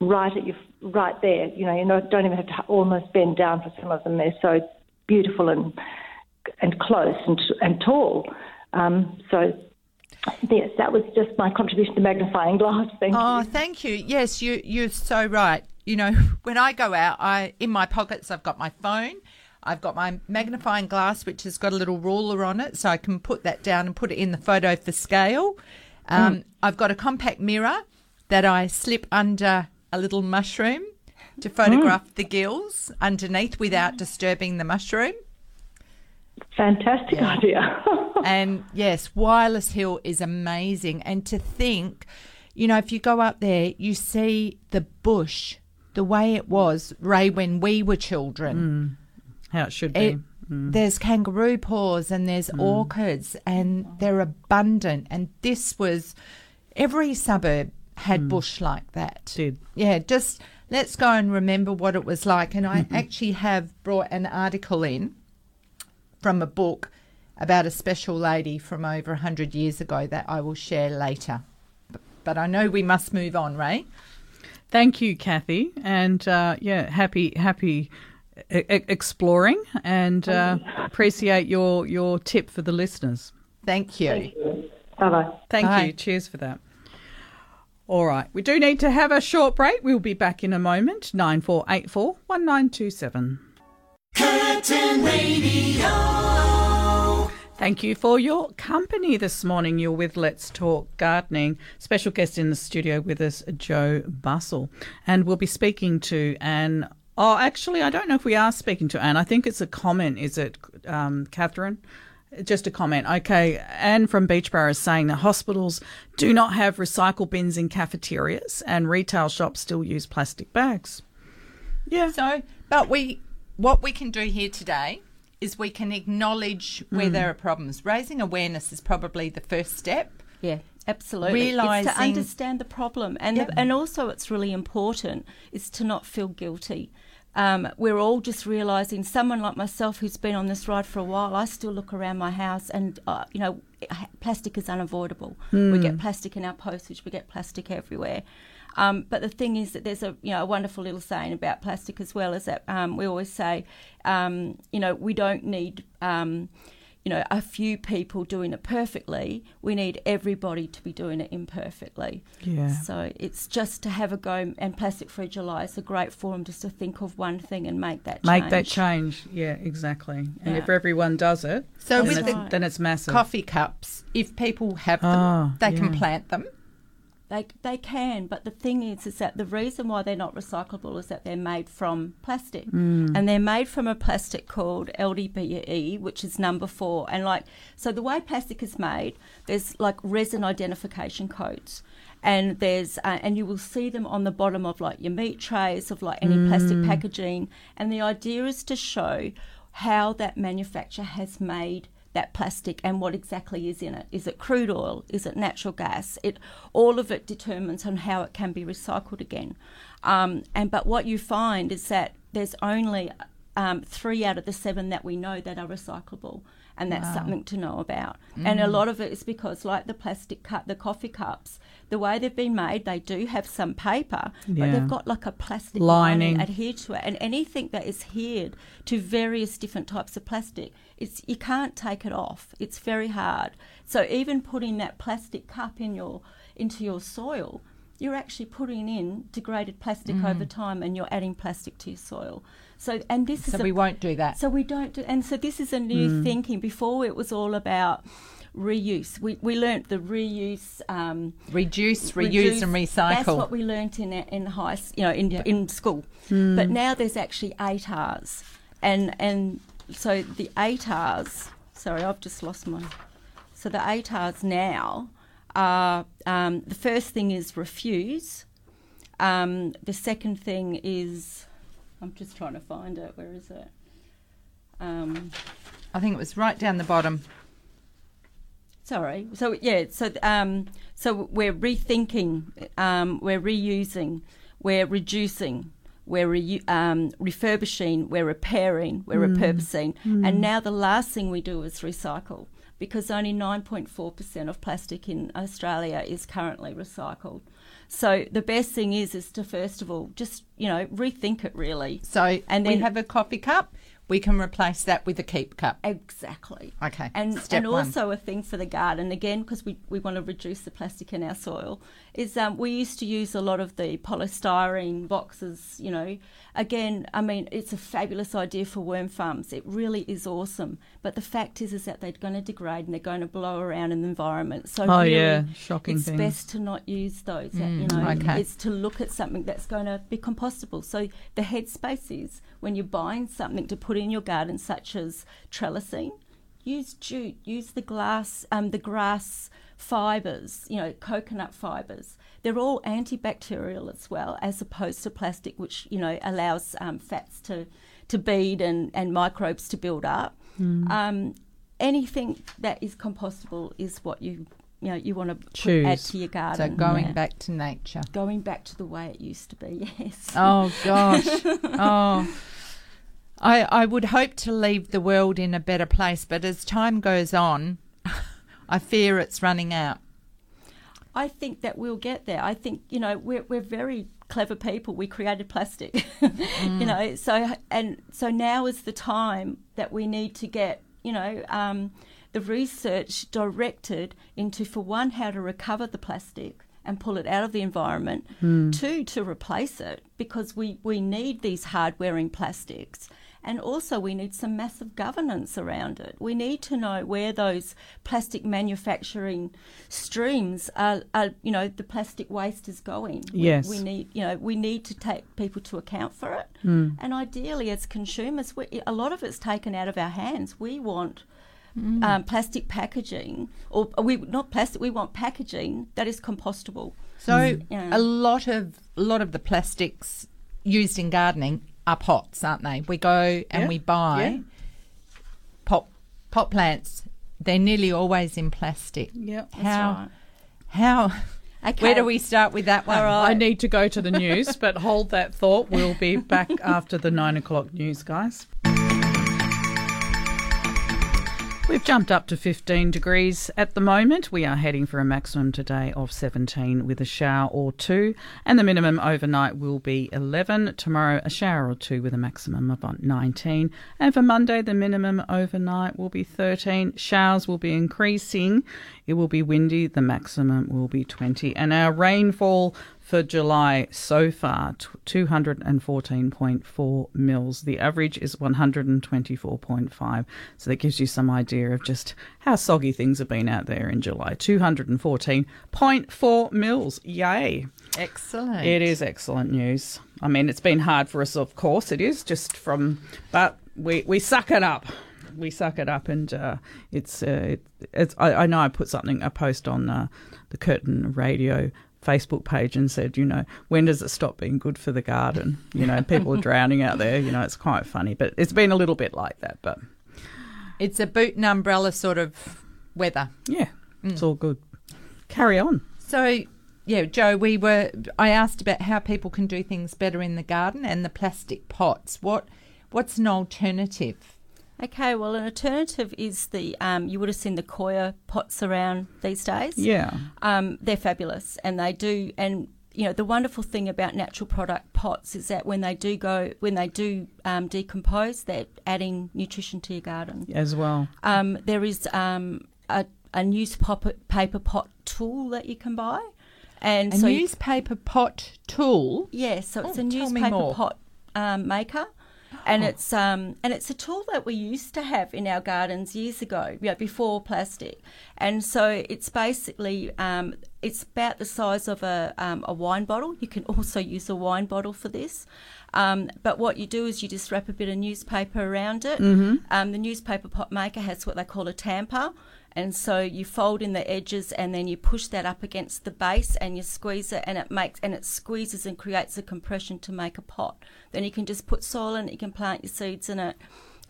right at you right there you know you don't even have to almost bend down for some of them they're so beautiful and and close and and tall um, so Yes, that was just my contribution to magnifying glass. Thank Oh, you. thank you. Yes, you you're so right. You know, when I go out, I in my pockets I've got my phone, I've got my magnifying glass which has got a little ruler on it, so I can put that down and put it in the photo for scale. Um, I've got a compact mirror that I slip under a little mushroom to photograph the gills underneath without disturbing the mushroom. Fantastic idea. And yes, Wireless Hill is amazing. And to think, you know, if you go up there, you see the bush the way it was, Ray, when we were children. Mm. How it should be. It, mm. There's kangaroo paws and there's mm. orchids and they're abundant. And this was every suburb had bush like that. Did. Yeah, just let's go and remember what it was like. And I mm-hmm. actually have brought an article in from a book about a special lady from over 100 years ago that I will share later. But, but I know we must move on, Ray. Thank you, Kathy, and uh, yeah, happy happy e- e- exploring, and uh, appreciate your your tip for the listeners. Thank you. bye bye. Thank Bye. you. Cheers for that. All right, we do need to have a short break. We'll be back in a moment. Nine four eight four one nine two seven. Thank you for your company this morning. You're with Let's Talk Gardening. Special guest in the studio with us, Joe Bustle. And we'll be speaking to Anne. Oh, actually, I don't know if we are speaking to Anne. I think it's a comment. Is it, um, Catherine? just a comment. Okay, Anne from Beechboro is saying that hospitals do not have recycle bins in cafeterias and retail shops still use plastic bags. Yeah. So, but we, what we can do here today is we can acknowledge where Mm. there are problems. Raising awareness is probably the first step. Yeah, absolutely. Realizing... it's to understand the problem, and Yep. and also it's really important is to not feel guilty. Um, we're all just realizing someone like myself who's been on this ride for a while. I still look around my house, and uh, you know, plastic is unavoidable. We get plastic in our postage. We get plastic everywhere. Um, but the thing is that there's a you know a wonderful little saying about plastic as well is that um, we always say um, you know we don't need um, you know a few people doing it perfectly. We need everybody to be doing it imperfectly. Yeah. So it's just to have a go, and Plastic Free July is a great forum just to think of one thing and make that change. Make change. that change. Yeah, exactly. And Yeah. if everyone does it, So then, with it's, the then it's massive. coffee cups, if people have them, Oh, they can plant them. They they can, but the thing is, is that the reason why they're not recyclable is that they're made from plastic, Mm. and they're made from a plastic called LDPE, which is number four. And like, so the way plastic is made, there's like resin identification codes, and there's uh, and you will see them on the bottom of like your meat trays of like any Mm. plastic packaging, and the idea is to show how that manufacturer has made that plastic and what exactly is in it. Is it crude oil? Is it natural gas? It all of it determines on how it can be recycled again. Um, and but what you find is that there's only um, three out of the seven that we know that are recyclable, and that's something to know about. And a lot of it is because, like the plastic cup, the coffee cups, the way they've been made, they do have some paper, but they've got like a plastic Lining. lining adhered to it, and anything that is adhered to various different types of plastic, it's you can't take it off. It's very hard. So even putting that plastic cup in your into your soil, you're actually putting in degraded plastic over time, and you're adding plastic to your soil. So and this So is a, we won't do that. so we don't do, and so this is a new Mm. thinking. Before it was all about reuse. We we learnt the reuse. Um, Reduce, reuse, reduce. and That's what we learnt in in high, you know, in Yeah. in school. But now there's actually eight R's, and and so the eight R's. Sorry, I've just lost my. So the eight R's now are um, the first thing is refuse. Um, the second thing is, I'm just trying to find it. Where is it? Um, I think it was right down the bottom. Sorry. So yeah. So um. So we're rethinking. Um. We're reusing. We're reducing. We're re- um, refurbishing. We're repairing. We're repurposing. And now the last thing we do is recycle because only 9.4% of plastic in Australia is currently recycled. So the best thing is is to first of all just you know rethink it really. So And then we then- have a coffee cup. We can replace that with a keep cup. Exactly. Okay. And Step and one. also a thing for the garden again because we, we want to reduce the plastic in our soil is um, we used to use a lot of the polystyrene boxes. You know, again, I mean it's a fabulous idea for worm farms. It really is awesome. But the fact is is that they're going to degrade and they're going to blow around in the environment. So Oh, really, yeah, shocking It's things. best to not use those. uh, you know, okay. it's to look at something that's going to be compostable. So the headspace is when you're buying something to put in your garden, such as trellising, use jute, use the glass, um, the grass fibres, you know, coconut fibres. They're all antibacterial as well, as opposed to plastic, which you know allows um, fats to to bead and, and microbes to build up. Um, anything that is compostable is what you you know you want to add Choose. to your garden. So going Yeah. back to nature. going back to the way it used to be. Yes. Oh gosh. oh. I I would hope to leave the world in a better place, but as time goes on, I fear it's running out. I think that we'll get there. I think you know we're we're very clever people. We created plastic, you know. So and so now is the time that we need to get you know um, the research directed into for one how to recover the plastic and pull it out of the environment. Two to replace it because we we need these hard wearing plastics. And also, we need some massive governance around it. We need to know where those plastic manufacturing streams are, are you know, the plastic waste is going. Yes. We, need, you know, we need to take people to account for it. Hmm. And ideally, as consumers, we, a lot of it's taken out of our hands. We want um, plastic packaging, or we not plastic. We want packaging that is compostable. So Yeah. a lot of a lot of the plastics used in gardening are pots, aren't they? We go and Yeah. we buy Yeah. pot pot plants. They're nearly always in plastic. Yep. How right. how Okay. where do we start with that one? All right. I need to go to the news, but hold that thought. We'll be back after the nine o'clock news, guys. We've jumped up to 15 degrees at the moment. We are heading for a maximum today of 17 with a shower or two, and the minimum overnight will be 11. Tomorrow, a shower or two with a maximum of 19. And for Monday, the minimum overnight will be 13. Showers will be increasing. It will be windy. The maximum will be 20. And our rainfall for July so far, t- 214.4 mils. The average is 124.5. So that gives you some idea of just how soggy things have been out there in July. 214.4 mils. Yay. Excellent. It is excellent news. I mean, it's been hard for us, of course, it is, just from, but we, we suck it up. We suck it up, and uh, it's, uh, it, it's I, I know I put something, a post on uh, the Curtin Radio Facebook page and said, you know, when does it stop being good for the garden? You know, people are drowning out there. You know, it's quite funny, but it's been a little bit like that. But It's a boot and umbrella sort of weather. yeah, it's mm. all good. Carry on. So, yeah, Joe, we were. I asked about how people can do things better in the garden and the plastic pots. What, what's an alternative? Okay, well, an alternative is the um, you would have seen the coir pots around these days. Yeah. Um, they're fabulous, and they do. And you know, the wonderful thing about natural product pots is that when they do go, when they do um, decompose, they're adding nutrition to your garden. As well. Um, there is um, a, a newspaper paper pot tool that you can buy, and A so you- newspaper pot tool. yeah, so it's Oh, a newspaper pot um, maker. And it's um and it's a tool that we used to have in our gardens years ago, you know, before plastic. And so it's basically um, it's about the size of a um, a wine bottle. You can also use a wine bottle for this. Um, but what you do is you just wrap a bit of newspaper around it. Mm-hmm. Um, the newspaper pot maker has what they call a tamper, and so you fold in the edges and then you push that up against the base and you squeeze it and it makes and it squeezes and creates a compression to make a pot. Then you can just put soil in it, you can plant your seeds in it.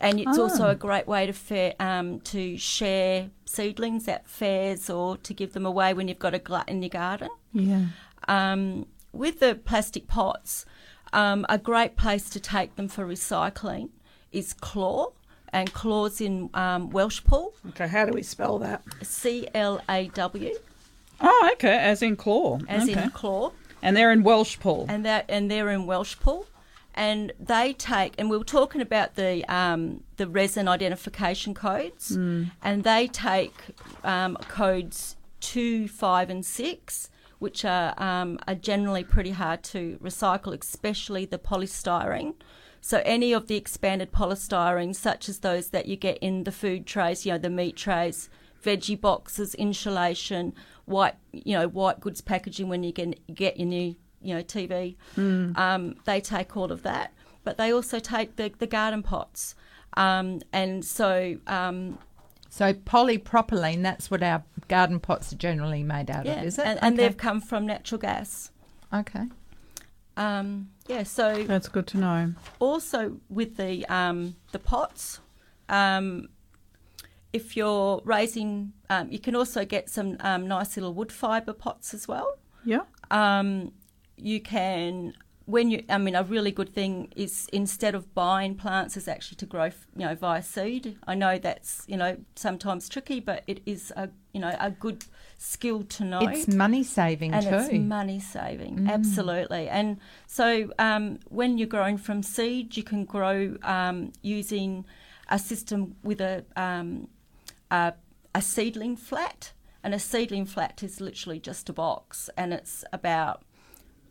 And it's also a great way to fair, um, to share seedlings at fairs or to give them away when you've got a glut in your garden. Yeah. Um, with the plastic pots, um, a great place to take them for recycling is Claw, and Claw's in um, Welshpool, Okay, how do we spell that? C L A W, Oh, okay, as in claw. as okay. in Claw, and they're in Welshpool. and that and they're in Welshpool, and they take and we were talking about the um, the resin identification codes, and they take um, codes two, five, and six. Which are um, are generally pretty hard to recycle, especially the polystyrene. So any of the expanded polystyrene, such as those that you get in the food trays, you know, the meat trays, veggie boxes, insulation, white, you know, white goods packaging when you can get your new, you know, TV. Um, they take all of that, but they also take the, the garden pots. Um, and so, um, So polypropylene. That's what our garden pots are generally made out yeah, of, is it? and, and Okay. they've come from natural gas. okay. Um, yeah, so That's good to know. also with the um, the pots, um, if you're raising, um, you can also get some um, nice little wood fibre pots as well. Yeah. Um, you can when you, I mean, a really good thing is instead of buying plants, is actually to grow, you know, via seed. I know that's you know sometimes tricky, but it is a you know a good skill to know It's money saving and too. it's money saving Mm. absolutely and so um, when you're growing from seed you can grow um, using a system with a, um, a a seedling flat and a seedling flat is literally just a box and it's about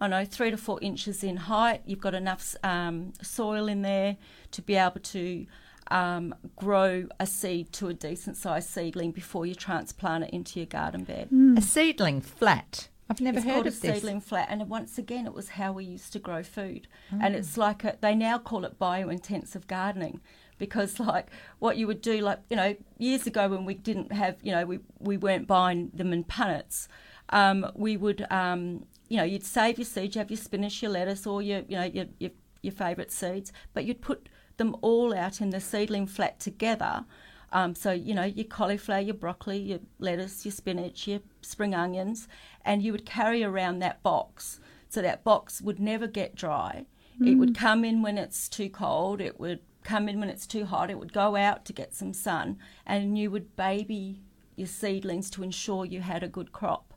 I know three to four inches in height. You've got enough um, soil in there to be able to um, grow a seed to a decent sized seedling before you transplant it into your garden bed. a seedling flat. I've never It's heard called of a this. seedling flat, and once again, it was how we used to grow food. Oh. And it's like a, they now call it bio-intensive gardening, because like what you would do like you know years ago when we didn't have you know we, we weren't buying them in punnets um, we would um, you know you'd save your seeds you have your spinach your lettuce or your you know your your, your favourite seeds but you'd put them all out in the seedling flat together um, so you know your cauliflower your broccoli your lettuce your spinach your spring onions and you would carry around that box so that box would never get dry it would come in when it's too cold it would come in when it's too hot. It would go out to get some sun, and you would baby your seedlings to ensure you had a good crop.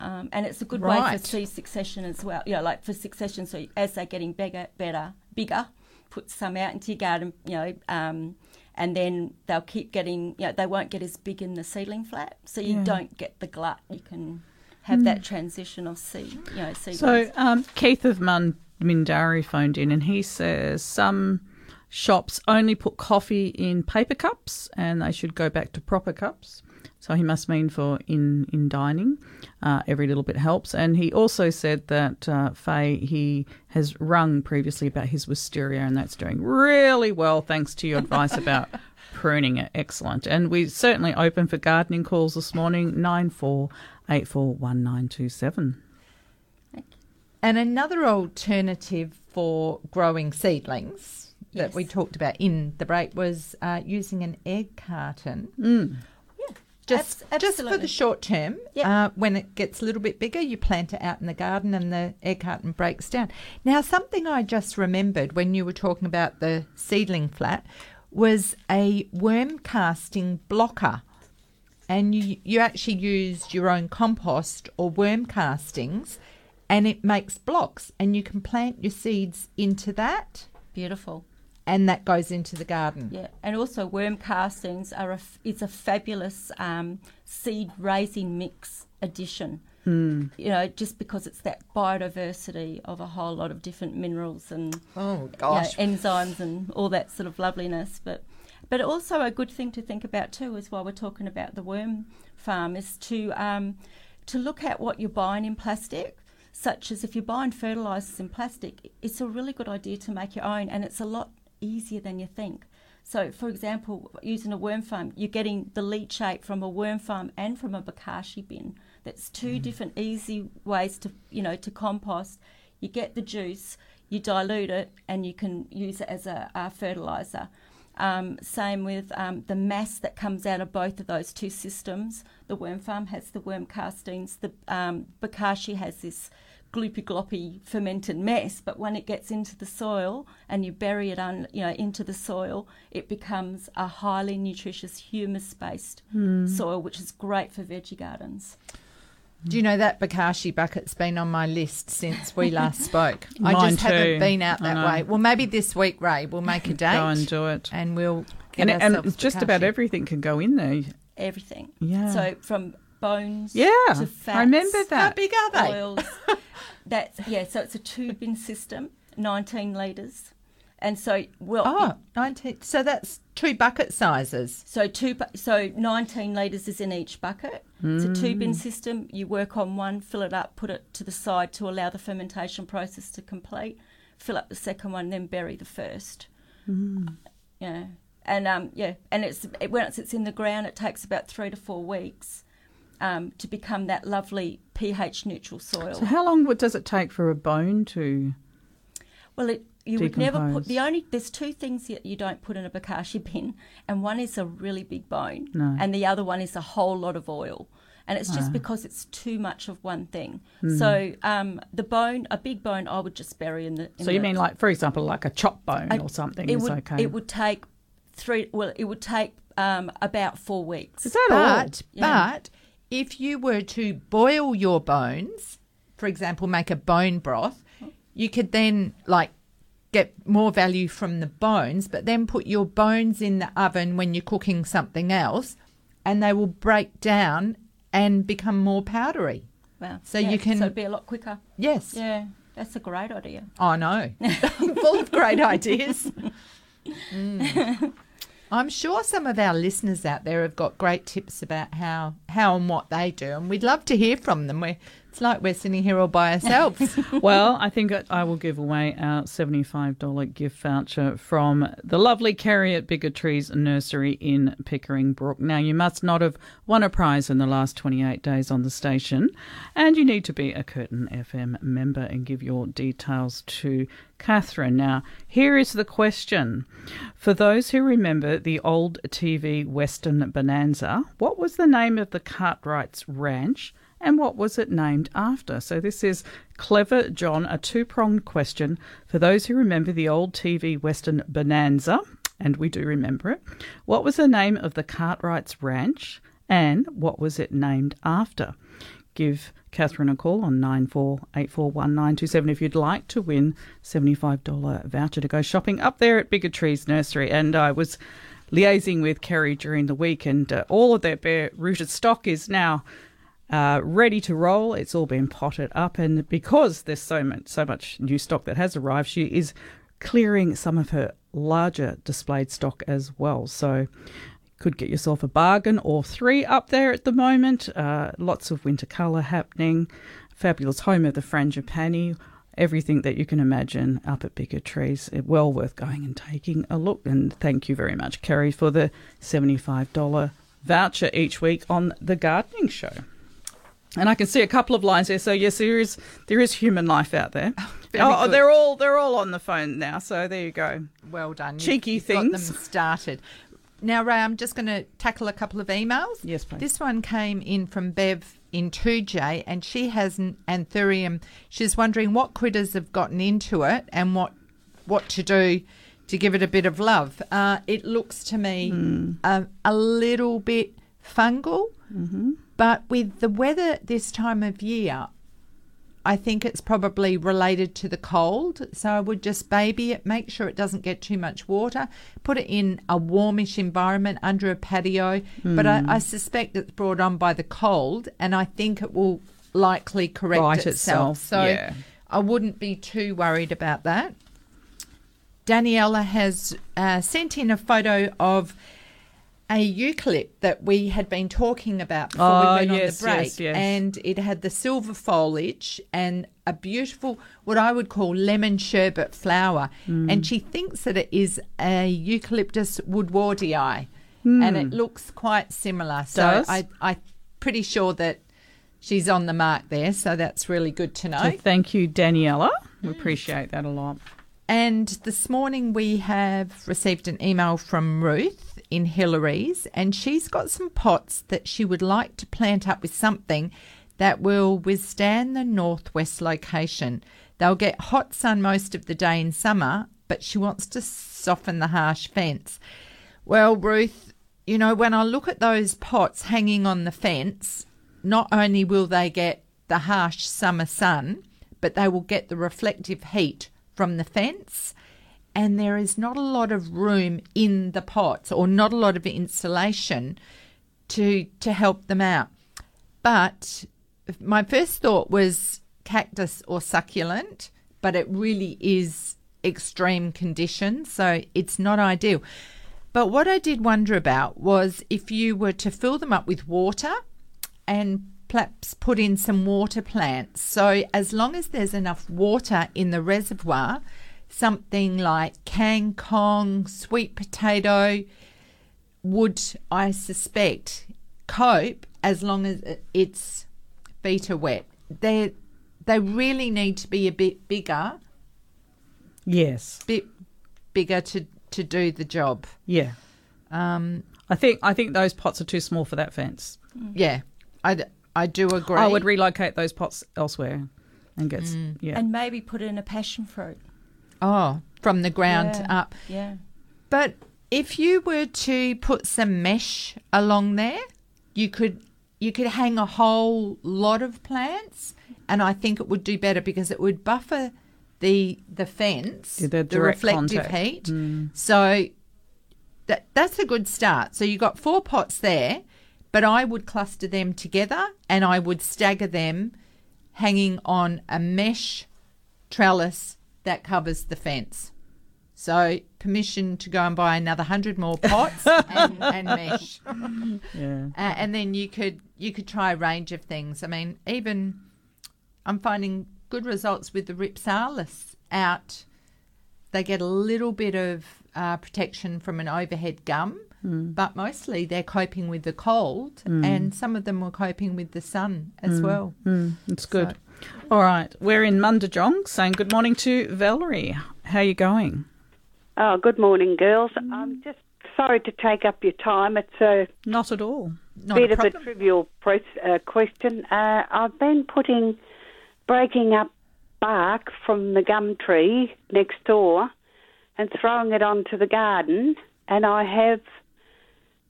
Um, and it's a good way Right. for seed succession as well. You know, like for succession, so as they're getting bigger, better, bigger, put some out into your garden. You know, um, and then they'll keep getting. You know, they won't get as big in the seedling flat, so you Yeah. don't get the glut. You can have that transition of seed. You know, seedlings. So um, Keith of Mun- Mindarie phoned in and he says some shops only put coffee in paper cups and they should go back to proper cups. So he must mean for in in dining, uh, every little bit helps. And he also said that uh, Faye he has rung previously about his wisteria and that's doing really well thanks to your advice about pruning it. Excellent. And we're certainly open for gardening calls this morning nine four eight four one nine two seven. And another alternative for growing seedlings that we talked about in the break was uh, using an egg carton. Just, just for the short term, Yeah. uh, when it gets a little bit bigger, you plant it out in the garden and the egg carton breaks down. Now, something I just remembered when you were talking about the seedling flat was a worm casting blocker. And you, you actually use your own compost or worm castings, and it makes blocks, and you can plant your seeds into that, beautiful. And that goes into the garden. Yeah, and also worm castings are a f- it's a fabulous um, seed raising mix addition. Hmm. You know, just because it's that biodiversity of a whole lot of different minerals and Oh you know, gosh, enzymes and all that sort of loveliness. But but also a good thing to think about too is while we're talking about the worm farm is to um, to look at what you're buying in plastic. Such as if you're buying fertilizers in plastic, it's a really good idea to make your own, and it's a lot easier than you think. So, for example, using a worm farm, you're getting the leachate from a worm farm and from a bokashi bin. That's two different easy ways to, you know, to compost. You get the juice, you dilute it, and you can use it as a, a fertilizer. Um, same with um, the mass that comes out of both of those two systems. The worm farm has the worm castings. The um, bokashi has this gloopy gloppy fermented mess, but when it gets into the soil and you bury it un, you know into the soil, it becomes a highly nutritious humus based hmm. soil, which is great for veggie gardens. Do you know that bokashi bucket's been on my list since we last spoke? I Mine just haven't been out that way. Well, maybe this week, Ray, we'll make a date Go and do it. and we'll get And, and ourselves just about everything can go in there. Everything. Yeah. So from bones Yeah, to I remember that. How big are they? oils. That's yeah. So it's a two bin system, nineteen liters, and so well. Oh, 19. So that's two bucket sizes. So two, so nineteen litres is in each bucket. It's a two Mm. bin system. You work on one, fill it up, put it to the side to allow the fermentation process to complete. Fill up the second one, then bury the first. Mm. Yeah, and um, yeah, and it's it, once it's in the ground, it takes about three to four weeks um, to become that lovely pH neutral soil. So how long does it take for a bone to? Well, it, you would never put the only. There's two things that you don't put in a bokashi bin, and one is a really big bone, No. and the other one is a whole lot of oil. And it's just because it's too much of one thing. Hmm. So um, the bone, a big bone, I would just bury in the. In So you the- mean like, for example, like a chop bone I- or something It is would. okay? It would take three. Well, it would take um, about four weeks. Is that all? But, Yeah. but if you were to boil your bones, for example, make a bone broth, you could then like get more value from the bones, but then put your bones in the oven when you're cooking something else, and they will break down and become more powdery. Wow. So Yeah, you can- So it'd be a lot quicker. Yes, Yeah, that's a great idea. I know. Full of great ideas. Mm. I'm sure some of our listeners out there have got great tips about how how and what they do, and we'd love to hear from them. We're It's like we're sitting here all by ourselves. well, I think I will give away our $75 gift voucher from the lovely Kerry at Bigger Trees Nursery in Pickering Brook. Now, you must not have won a prize in the last 28 days on the station, and you need to be a Curtin FM member and give your details to Catherine. Now, here is the question. For those who remember the old TV Western Bonanza, what was the name of the Cartwright's Ranch? And what was it named after? So this is Clever John, a two pronged question for those who remember the old TV Western Bonanza, and we do remember it. What was the name of the Cartwright's Ranch, and what was it named after? Give Catherine a call on 94841927 if you'd like to win $75 voucher to go shopping up there at Bigger Trees Nursery. And I was liaising with Kerry during the week, and uh, all of their bare rooted stock is now uh, ready to roll. It's all been potted up, and because there's so much so much new stock that has arrived, she is clearing some of her larger displayed stock as well. So could get yourself a bargain or three up there at the moment. Uh, lots of winter colour happening. Fabulous home of the frangipani. Everything that you can imagine up at Bigger Trees. Well worth going and taking a look. And thank you very much, Kerry, for the $75 voucher each week on the gardening show. And I can see a couple of lines there. So yes, there is there is human life out there. Oh, oh they're all they're all on the phone now. So there you go. Well done. Cheeky you've, things. Got them started. Now, Ray, I'm just going to tackle a couple of emails. Yes, please. This one came in from Bev in 2J, and she has an anthurium. She's wondering what critters have gotten into it and what what to do to give it a bit of love. Uh, it looks to me mm. a little bit fungal. Mm-hmm. But with the weather this time of year, I think it's probably related to the cold. So I would just baby it, make sure it doesn't get too much water, put it in a warmish environment under a patio. Mm. But I, I, suspect it's brought on by the cold, and I think it will likely correct right itself. itself. So yeah. I wouldn't be too worried about that. Daniela has uh, sent in a photo of a eucalypt that we had been talking about before oh, we went yes, on the break. Yes, yes. And it had the silver foliage and a beautiful, what I would call lemon sherbet flower. Mm. And she thinks that it is a Eucalyptus woodwardii. Mm. And it looks quite similar. So Does? I, I'm pretty sure that she's on the mark there. So that's really good to know. So thank you, Daniela. We appreciate that a lot. And this morning we have received an email from Ruth in Hillarys, and she's got some pots that she would like to plant up with something that will withstand the northwest location. They'll get hot sun most of the day in summer, but she wants to soften the harsh fence. Well, Ruth, you know, when I look at those pots hanging on the fence, not only will they get the harsh summer sun, but they will get the reflective heat from the fence and there is not a lot of room in the pots or not a lot of insulation to to help them out. But my first thought was cactus or succulent, but it really is extreme conditions, so it's not ideal. But what I did wonder about was if you were to fill them up with water and perhaps put in some water plants. So as long as there's enough water in the reservoir, something like kangkong, sweet potato would, I suspect, cope as long as its feet are wet. They they really need to be a bit bigger. Yes, bit bigger to to do the job. Yeah. Um, I think I think those pots are too small for that fence. Yeah, I, I do agree. I would relocate those pots elsewhere and get mm. yeah, and maybe put in a passion fruit. Oh, from the ground yeah. up. Yeah. But if you were to put some mesh along there, you could you could hang a whole lot of plants and I think it would do better because it would buffer the the fence, yeah, the, the reflective contact. heat. Mm. So that that's a good start. So you got four pots there, but I would cluster them together and I would stagger them hanging on a mesh trellis that covers the fence. So permission to go and buy another hundred more pots and, and, mesh. Yeah. Uh, and then you could you could try a range of things. I mean, even I'm finding good results with the Rhipsalis out. They get a little bit of uh, protection from an overhead gum, but mostly they're coping with the cold, and some of them were coping with the sun as well. It's good. All right. We're in Mundijong saying good morning to Valerie. How are you going? Oh, good morning, girls. I'm just sorry to take up your time. It's a Not at all. Not bit a of a trivial press, uh, question. Uh, I've been putting, breaking up bark from the gum tree next door and throwing it onto the garden, and I have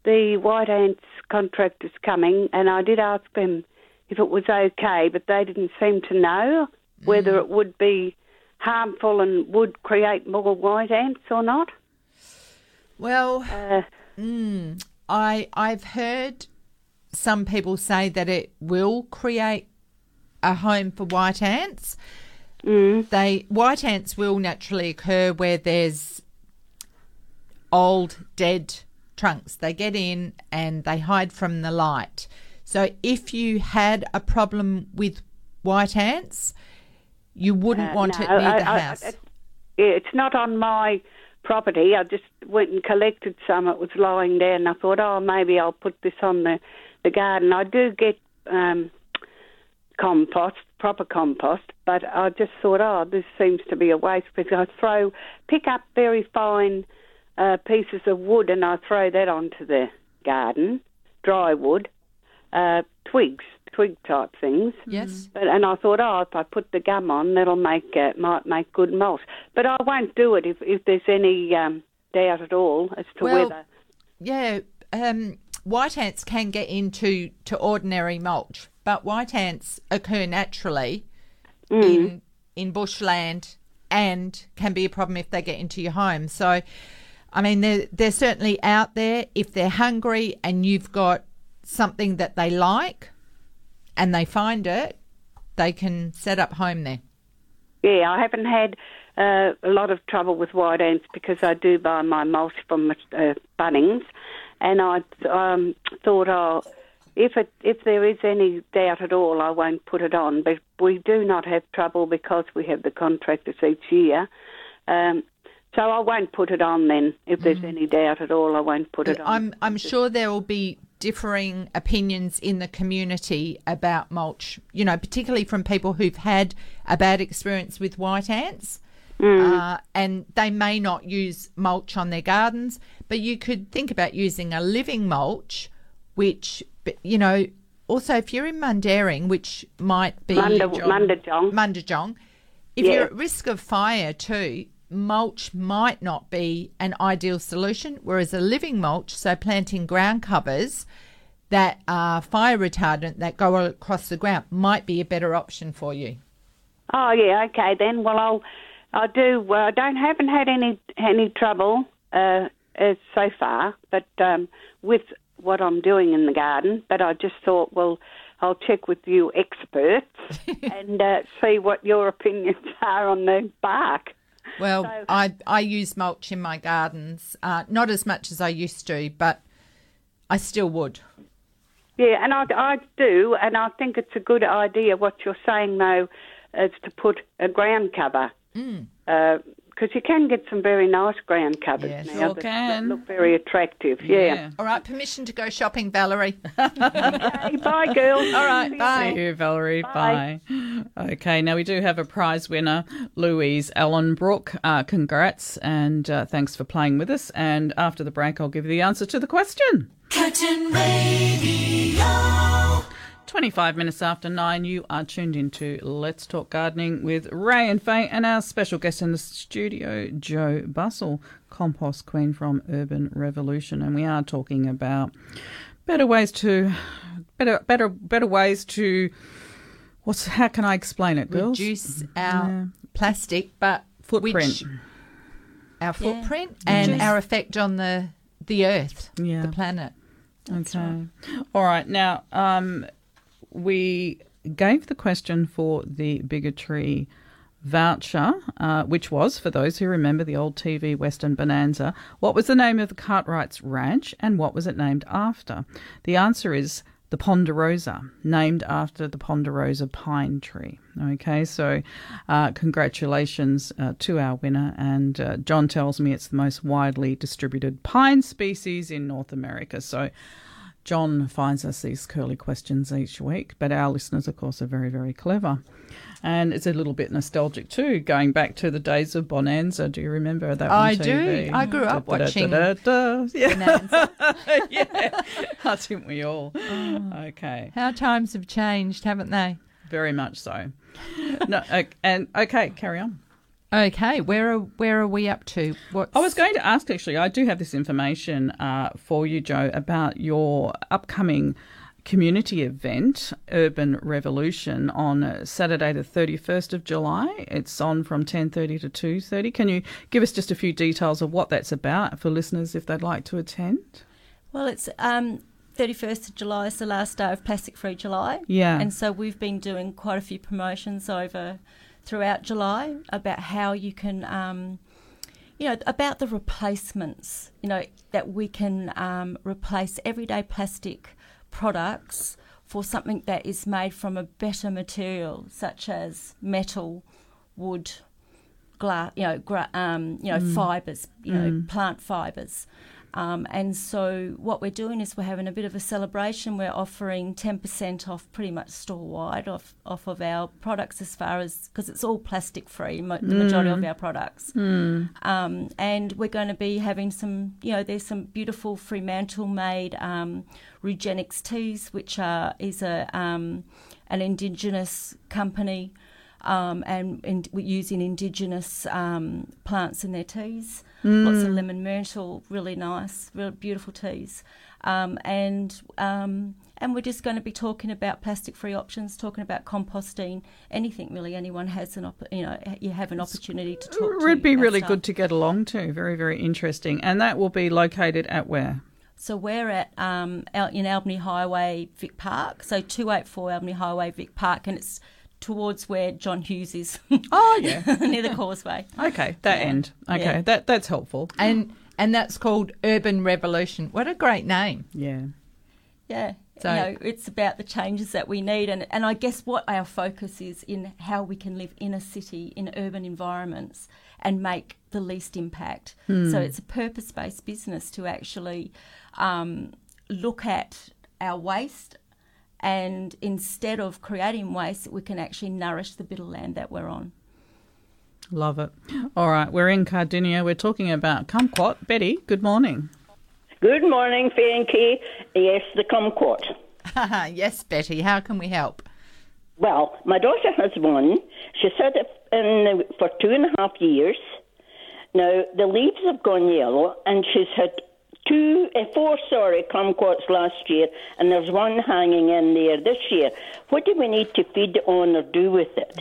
the white ants contractors coming, and I did ask them if it was okay, but they didn't seem to know whether it would be harmful and would create more white ants or not. Well, Uh, mm, I I've heard some people say that it will create a home for white ants. They white ants will naturally occur where there's old dead trunks. They get in and they hide from the light. So if you had a problem with white ants, you wouldn't Uh, want no, it near I- the I- house. yeah, it's not on my property. I just went and collected some. It was lying there, and I thought, oh, maybe I'll put this on the, the garden. I do get um, compost, proper compost, but I just thought, oh, this seems to be a waste because I throw, pick up very fine uh, pieces of wood and I throw that onto the garden, dry wood, uh, twigs, twig type things. yes. But, and I thought, oh, if I put the gum on, that'll make uh, might make good mulch. But I won't do it if if there's any um, doubt at all as to Well, whether. Yeah, um, white ants can get into to ordinary mulch, but white ants occur naturally in in bushland and can be a problem if they get into your home. So, I mean, they're they're certainly out there if they're hungry and you've got something that they like, and they find it, they can set up home there. Yeah, I haven't had uh, a lot of trouble with white ants because I do buy my mulch from uh, Bunnings, and I um, thought, oh, if it if there is any doubt at all, I won't put it on. But we do not have trouble because we have the contractors each year. Um, so I won't put it on then. If there's any doubt at all, I won't put it on. I'm I'm sure there will be differing opinions in the community about mulch. You know, particularly from people who've had a bad experience with white ants, uh, and they may not use mulch on their gardens. But you could think about using a living mulch, which you know. Also, if you're in Mundaring, which might be Munda- Mundijong. Mundijong, if Yeah. you're at risk of fire too, mulch might not be an ideal solution. Whereas a living mulch, so planting ground covers that are fire retardant that go across the ground, might be a better option for you. Oh yeah, okay then. Well, I'll I do. Well, I don't haven't had any any trouble uh, so far, but um, with what I'm doing in the garden. But I just thought, well, I'll check with you experts and uh, see what your opinions are on the bark. Well, So- I I use mulch in my gardens, uh, not as much as I used to, but I still would. Yeah, and I, I do, and I think it's a good idea. What you're saying though, is to put a ground cover. Because you can get some very nice ground covers Yes. now Sure that, can. that look very attractive. Yeah. All right, permission to go shopping, Valerie. Okay, bye, girls. All right, bye. See you, Valerie. Bye. Okay, now we do have a prize winner, Louise Allenbrook. Uh, congrats and uh, thanks for playing with us. And after the break, I'll give you the answer to the question. Curtin Radio. 25 minutes after nine, you are tuned into Let's Talk Gardening with Ray and Faye and our special guest in the studio, Joe Bustle, compost queen from Urban Revolution. And we are talking about better ways to, better, better, better ways to, what's, how can I explain it, girls? Reduce our plastic, but Footprint. which- our footprint and Reduce- our effect on the the earth, Yeah. the planet. Okay. All right. Now, um, we gave the question for the Bigger Trees voucher, uh, which was, for those who remember the old TV Western Bonanza, what was the name of the Cartwright's Ranch and what was it named after? The answer is the Ponderosa, named after the Ponderosa pine tree. Okay, so uh, congratulations uh, to our winner. And uh, John tells me it's the most widely distributed pine species in North America. So John finds us these curly questions each week, but our listeners, of course, are very, very clever. And it's a little bit nostalgic too, going back to the days of Bonanza. Do you remember that? I do. TV? I grew up watching Da-da-da-da-da. Yeah. Bonanza. yeah, I think we all. Oh. Okay, How times have changed, haven't they? very much so. No, and okay, carry on. Okay, where are where are we up to? What's... I was going to ask actually, I do have this information uh, for you, Joe, about your upcoming community event, Urban Revolution, on uh, Saturday the 31st of July. It's on from 10.30 to 2.30. Can you give us just a few details of what that's about for listeners if they'd like to attend? Well, it's um, 31st of July is the last day of Plastic Free July. Yeah. And so we've been doing quite a few promotions over throughout July about how you can, um, you know, about the replacements, you know, that we can um, replace everyday plastic products for something that is made from a better material, such as metal, wood, glass, you know, gra- um, you know, fibres, you know, plant fibres. Um, and so what we're doing is we're having a bit of a celebration. We're offering 10% off pretty much store wide off, off of our products as far as because it's all plastic free, mo- the majority of our products. Um, and we're going to be having some, you know, there's some beautiful Fremantle made um, Regenix teas, which are is a um, an indigenous company. Um, and, and we're using indigenous um, plants in their teas. Lots of lemon myrtle, really nice, real beautiful teas. Um, and um, and we're just going to be talking about plastic-free options, talking about composting, anything really. Anyone has an, op- you know, you have an opportunity to talk. It would be really stuff. good to get along to. Very, very interesting. And that will be located at where? So we're at um, out in Albany Highway, Vic Park. So two eight four Albany Highway, Vic Park, and it's towards where John Hughes is. Oh, yeah. near the causeway. Okay, that end. Okay, Yeah. that that's helpful. and and that's called Urban Revolution. What a great name! Yeah. Yeah. So- you know, it's about the changes that we need, and, and I guess what our focus is in how we can live in a city, in urban environments, and make the least impact. So it's a purpose based business to actually um, look at our waste, and instead of creating waste, we can actually nourish the bit of land that we're on. Love it. All right, we're in Kardinya. We're talking about kumquat. Betty, good morning. Good morning, Faye and Kay. Yes, the kumquat. yes, Betty. How can we help? Well, my daughter has one. She's had it in the, for two and a half years. Now, the leaves have gone yellow, and she's had two, uh, four, sorry, kumquats last year, and there's one hanging in there this year. What do we need to feed it on or do with it?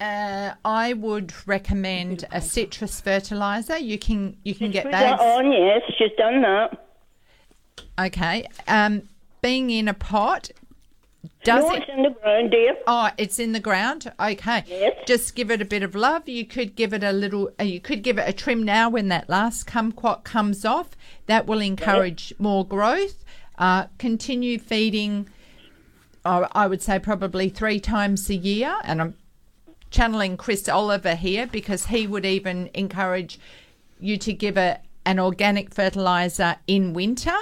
Uh, I would recommend a citrus fertilizer. You can you can get Put that on, yes, she's done that. Okay. Um, being in a pot. Does no, it? it's in the ground, dear. Oh, it's in the ground. Okay. Yes. Just give it a bit of love. You could give it a little. Uh, you could give it a trim now when that last kumquat comes off. That will encourage more growth. Uh, continue feeding. Uh, I would say probably three times a year, and I'm channeling Chris Oliver here because he would even encourage you to give it an organic fertilizer in winter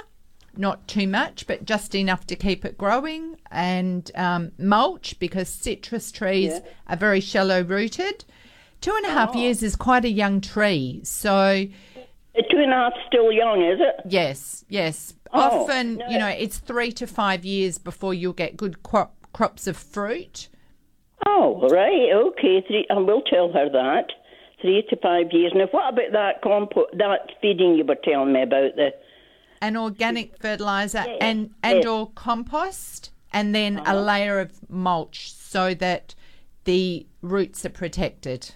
not too much, but just enough to keep it growing, and um, mulch because citrus trees are very shallow rooted. Two and a half years is quite a young tree, so Two and a half still young, is it? yes, yes. Oh, Often, no. you know, it's three to five years before you'll get good crop, crops of fruit. Oh, right, okay. Three, I will tell her that. Three to five years. Now, what about that compo- that feeding you were telling me about? The an organic fertilizer and and yes. or compost and then a layer of mulch so that the roots are protected.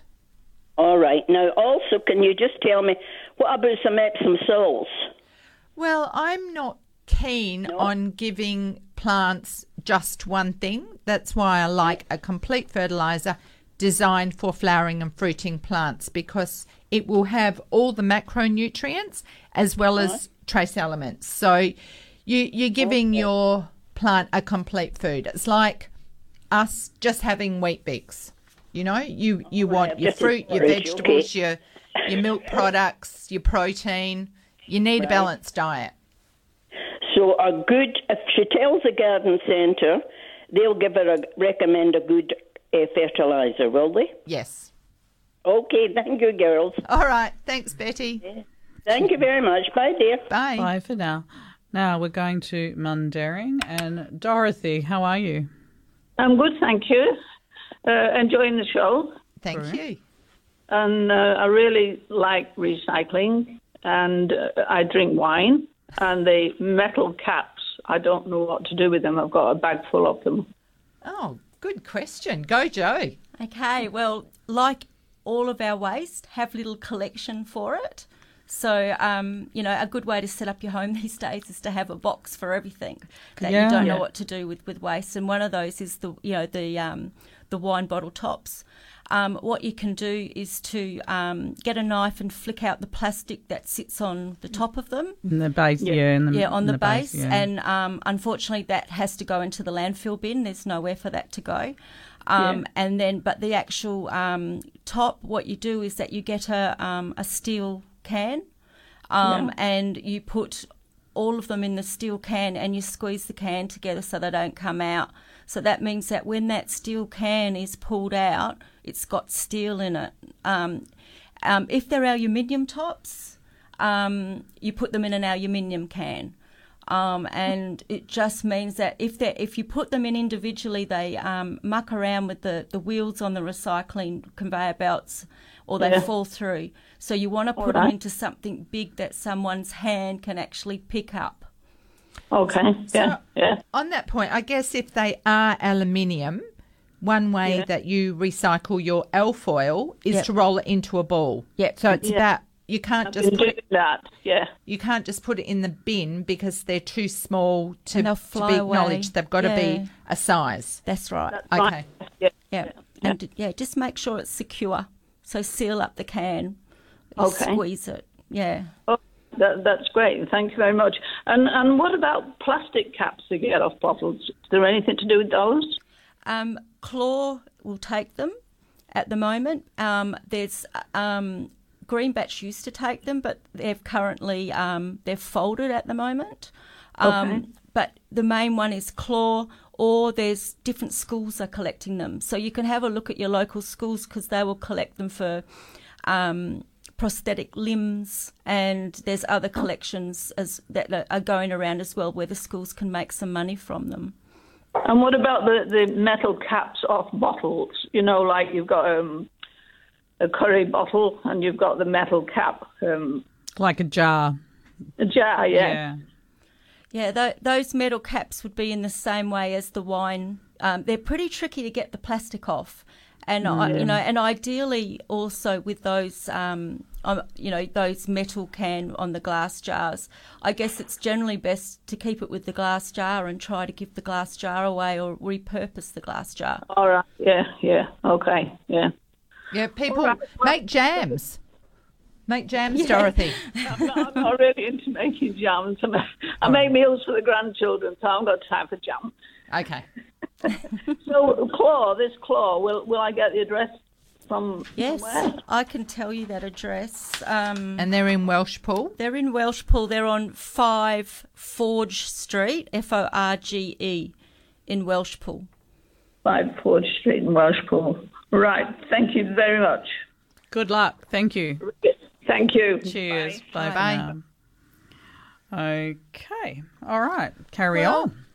all right. Now, also, can you just tell me what about some Epsom salts? Well, I'm not keen on giving plants just one thing. That's why I like a complete fertilizer designed for flowering and fruiting plants because it will have all the macronutrients as well as trace elements. So You you're giving your plant a complete food. It's like us just having Weet-Bix. You know, you you want your fruit, your porridge, vegetables, your your milk products, your protein. You need a balanced diet. So a good, if she tells the garden centre, they'll give her a recommend a good uh, fertilizer, will they? Yes. Okay, thank you, girls. All right. Thanks, Betty. Thank you very much. Bye, dear. Bye. Bye for now. Now we're going to Mundaring and Dorothy. How are you? I'm good, thank you. Uh, enjoying the show, Thank Correct. you. and uh, I really like recycling. And uh, I drink wine, and the metal caps. I don't know what to do with them. I've got a bag full of them. Oh, good question. Go, Joe. Okay, well, like all of our waste, have little collection for it. So, um, you know, a good way to set up your home these days is to have a box for everything that Yeah. you don't Yeah. know what to do with, with waste. And one of those is the, you know, the um, the wine bottle tops. Um, what you can do is to um, get a knife and flick out the plastic that sits on the top of them. In the base, yeah, in the, Yeah, on in the, base, yeah. and um, unfortunately, that has to go into the landfill bin. There's nowhere for that to go. Um, And then, but the actual um, top, what you do is that you get a um, a steel can, um, and you put all of them in the steel can, and you squeeze the can together so they don't come out. So that means that when that steel can is pulled out, it's got steel in it. Um, um, if they're aluminium tops, um, you put them in an aluminium can. Um, and it just means that if they if you put them in individually, they um, muck around with the, the wheels on the recycling conveyor belts, or they Yeah. fall through. So you want to put them into something big that someone's hand can actually pick up. Okay. Yeah. So- yeah. On that point, I guess if they are aluminium, one way Yeah. that you recycle your alfoil is Yep. to roll it into a ball. Yep. So it's Yeah. about you can't just Been put doing it, that. Yeah. you can't just put it in the bin because they're too small to, to be acknowledged. They've got to be a size. That's right. Okay. Right. Yeah. Yeah. And yeah, just make sure it's secure. So seal up the can. Okay. Squeeze it. Yeah. Oh, that, that's great. Thank you very much. And and what about plastic caps to get off bottles? Is there anything to do with those? Um, Claw will take them at the moment. Um, there's um, Greenbatch used to take them, but they've currently um, they're folded at the moment. Um, Okay. But the main one is Claw, or there's different schools are collecting them. So you can have a look at your local schools because they will collect them for. Um, prosthetic limbs and there's other collections as that are going around as well where the schools can make some money from them And what about the, the metal caps off bottles? You know, like you've got um, a curry bottle and you've got the metal cap, um, like a jar. a jar, yeah. Yeah. Yeah, th- those metal caps would be in the same way as the wine. Um, they're pretty tricky to get the plastic off, and I, you know, and ideally also with those, um, um, you know, those metal can on the glass jars. I guess it's generally best to keep it with the glass jar and try to give the glass jar away or repurpose the glass jar. All right, yeah, yeah, okay, yeah. Yeah, people right, make jams. Make jams, Dorothy. I'm not, I'm not really into making jams. I make, I make meals for the grandchildren, so I haven't got time for jam. Okay. So, Claw, this Claw, will, will I get the address from Yes, somewhere? I can tell you that address. Um, And they're in Welshpool. They're in Welshpool. They're on 5 Forge Street, F O R G E, in Welshpool. 5 Forge Street in Welshpool. Right, thank you very much. Good luck. Thank you. Thank you. Cheers. Bye. Bye. Bye. Okay. All right. Carry Well, on.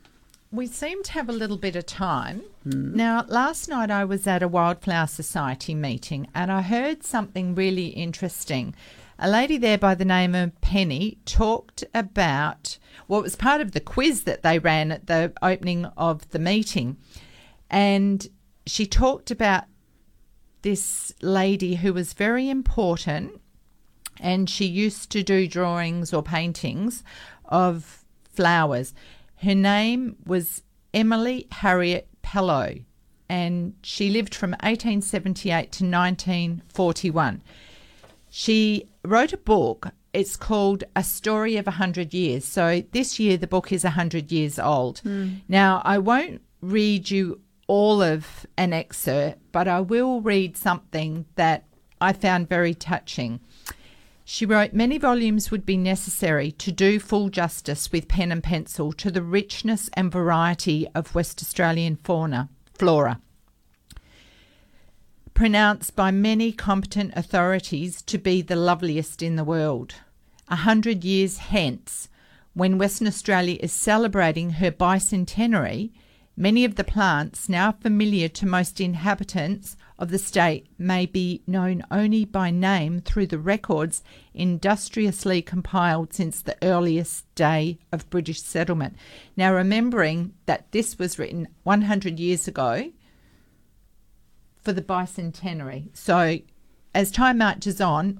We seem to have a little bit of time. Hmm. Now, last night I was at a Wildflower Society meeting and I heard something really interesting. A lady there by the name of Penny talked about well, was part of the quiz that they ran at the opening of the meeting. And she talked about this lady who was very important and she used to do drawings or paintings of flowers. Her name was Emily Harriet Pelloe, and she lived from 1878 to 1941. She wrote a book it's called A Story of a Hundred Years. So this year the book is a hundred years old. Hmm. Now I won't read you all of an excerpt, but I will read something that I found very touching. She wrote, Many volumes would be necessary to do full justice with pen and pencil to the richness and variety of West Australian fauna, flora. Pronounced by many competent authorities to be the loveliest in the world. A hundred years hence, when Western Australia is celebrating her bicentenary, many of the plants now familiar to most inhabitants of the state may be known only by name through the records industriously compiled since the earliest day of British settlement. Now, remembering that this was written 100 years ago for the bicentenary. So, as time marches on,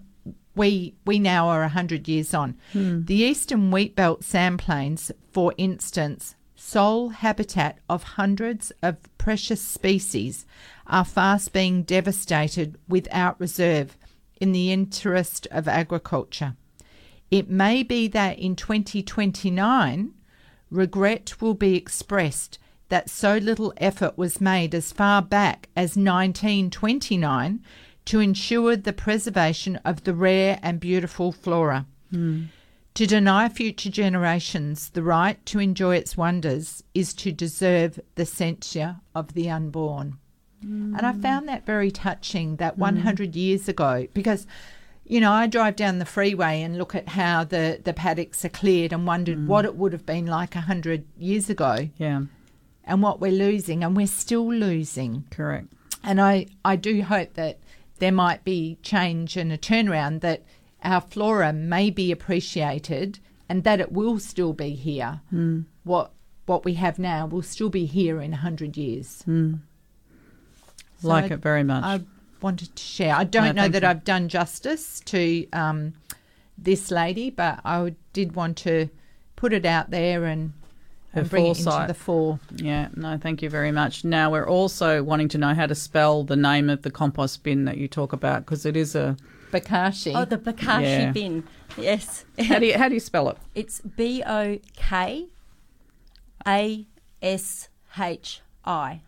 we we now are 100 years on. Hmm. The eastern wheat belt sand plains, for instance, sole habitat of hundreds of precious species, are fast being devastated without reserve in the interest of agriculture. It may be that in 2029, regret will be expressed that so little effort was made as far back as 1929 to ensure the preservation of the rare and beautiful flora. Hmm. To deny future generations the right to enjoy its wonders is to deserve the censure of the unborn. And I mm. found that very touching that mm. 100 years ago, because, you know, I drive down the freeway and look at how the, the paddocks are cleared and wondered mm. what it would have been like 100 years ago Yeah, and what we're losing, and we're still losing. correct. And I, I do hope that there might be change and a turnaround that our flora may be appreciated and that it will still be here. What what we have now will still be here in 100 years. So like I- it very much. I wanted to share. I don't No, know that you. I've done justice to um, this lady, but I did want to put it out there and, Her and bring it into foresight. the fore. Yeah, no, thank you very much. Now we're also wanting to know how to spell the name of the compost bin that you talk about because it is a. Bokashi. Oh, the Bokashi Yeah. bin. Yes. How do you how do you spell it? It's B O K A S H I.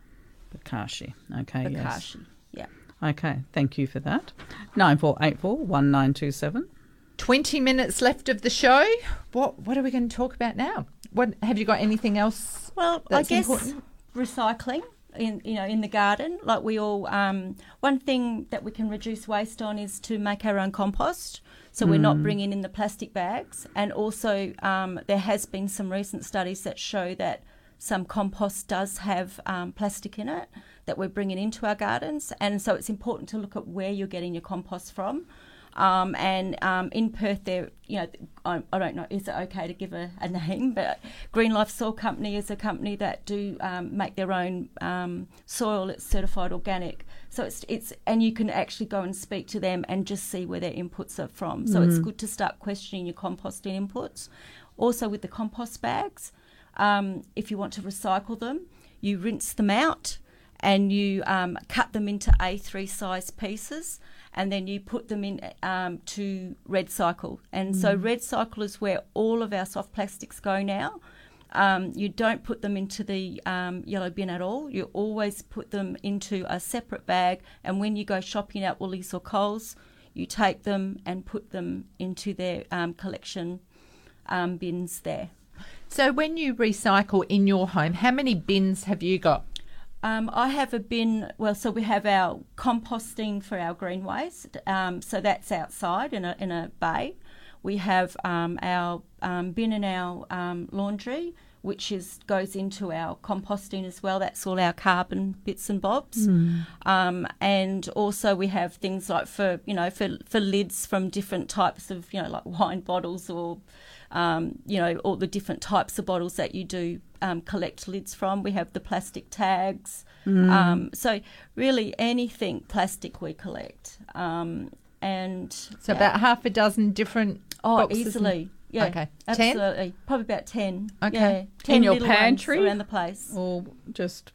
Bokashi. Okay. Yes. Bokashi. Yeah. Okay. Thank you for that. Nine four eight four one nine two seven. 20 minutes left of the show. What what are we going to talk about now? What have you got anything else? Well, That's I guess important. recycling in you know in the garden, like we all. Um, one thing that we can reduce waste on is to make our own compost. So we're not bringing in the plastic bags, and also um, there has been some recent studies that show that some compost does have um, plastic in it that we're bringing into our gardens, and so it's important to look at where you're getting your compost from. Um, and um, in Perth, there, you know, I, I don't know, is it okay to give a, a name? But Green Life Soil Company is a company that do um, make their own um, soil. It's certified organic, so it's it's and you can actually go and speak to them and just see where their inputs are from. So it's good to start questioning your composting inputs. Also with the compost bags, um, if you want to recycle them, you rinse them out and you um, cut them into A3 size pieces and then you put them in um, to REDcycle. And so REDcycle is where all of our soft plastics go now. Um, you don't put them into the um, yellow bin at all. You always put them into a separate bag. And when you go shopping at Woolies or Coles, you take them and put them into their um, collection um, bins there. So when you recycle in your home, how many bins have you got? Um, I have a bin. Well, so we have our composting for our green waste. Um, so that's outside in a in a bay. We have um, our um, bin in our um, laundry, which is goes into our composting as well. That's all our carbon bits and bobs. Um, and also we have things like for you know for for lids from different types of you know like wine bottles or um, you know, all the different types of bottles that you do um, collect lids from. We have the plastic tags. Um, so really anything plastic we collect. Um, and So yeah. about half a dozen different oh boxes and- easily. Yeah, Okay. Ten? absolutely. Probably about ten. Okay. yeah. ten In your little ones pantry? around the place. Or just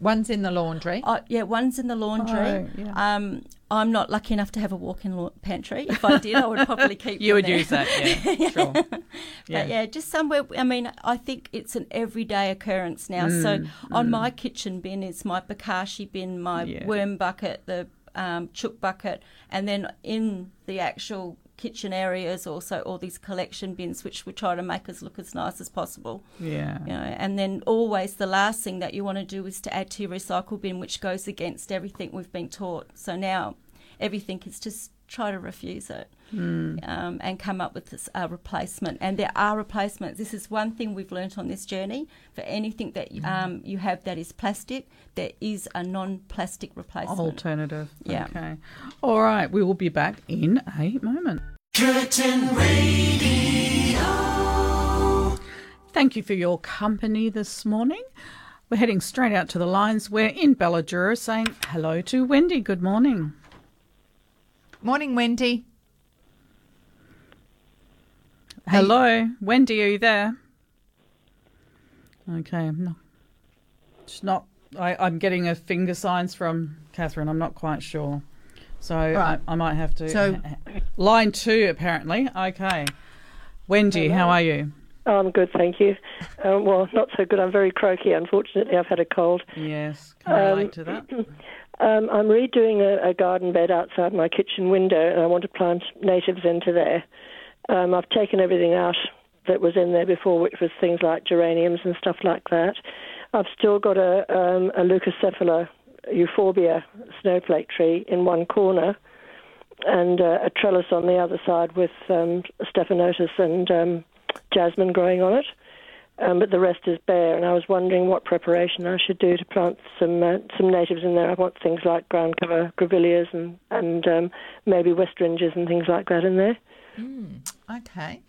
One's in the laundry. Oh, yeah, one's in the laundry. Oh, yeah. Um, I'm not lucky enough to have a walk-in pantry. If I did, I would probably keep. You would there. use that, yeah, sure. But Yeah. yeah. just somewhere. I mean, I think it's an everyday occurrence now. so Mm, on mm. my kitchen bin is my bokashi bin, my Yeah. worm bucket, the um, chook bucket, and then in the actual kitchen areas also all these collection bins which we try to make us look as nice as possible Yeah. you know and then always the last thing that you want to do is to add to your recycle bin which goes against everything we've been taught so now everything is just try to refuse it Mm. um, and come up with this, a replacement. And there are replacements. This is one thing we've learnt on this journey. For anything that Mm. um, you have that is plastic, there is a non-plastic replacement. Alternative. Yeah. Okay. All right. We will be back in a moment. Curtin Radio. Thank you for your company this morning. We're heading straight out to the lines. We're in Ballajura saying hello to Wendy. Good morning. Morning, Wendy. Hello, Wendy. Are you there? Okay, I'm not. It's not. I, I'm getting a finger signs from Catherine. I'm not quite sure, so Right. I, I might have to. So- line two, apparently. Okay, Wendy, how are you? I'm good, thank you. Um, well, not so good. I'm very croaky. Unfortunately, I've had a cold. Yes, can I relate to that? Um, I'm redoing a, a garden bed outside my kitchen window, and I want to plant natives into there. Um, I've taken everything out that was in there before, which was things like geraniums and stuff like that. I've still got a, um, a Leucocephala euphorbia snowflake tree in one corner, and uh, a trellis on the other side with um, stephanotis and um, jasmine growing on it. Um, but the rest is bare, and I was wondering what preparation I should do to plant some uh, some natives in there. I want things like ground cover grevilleas and and um, maybe westringias and things like that in there. Okay.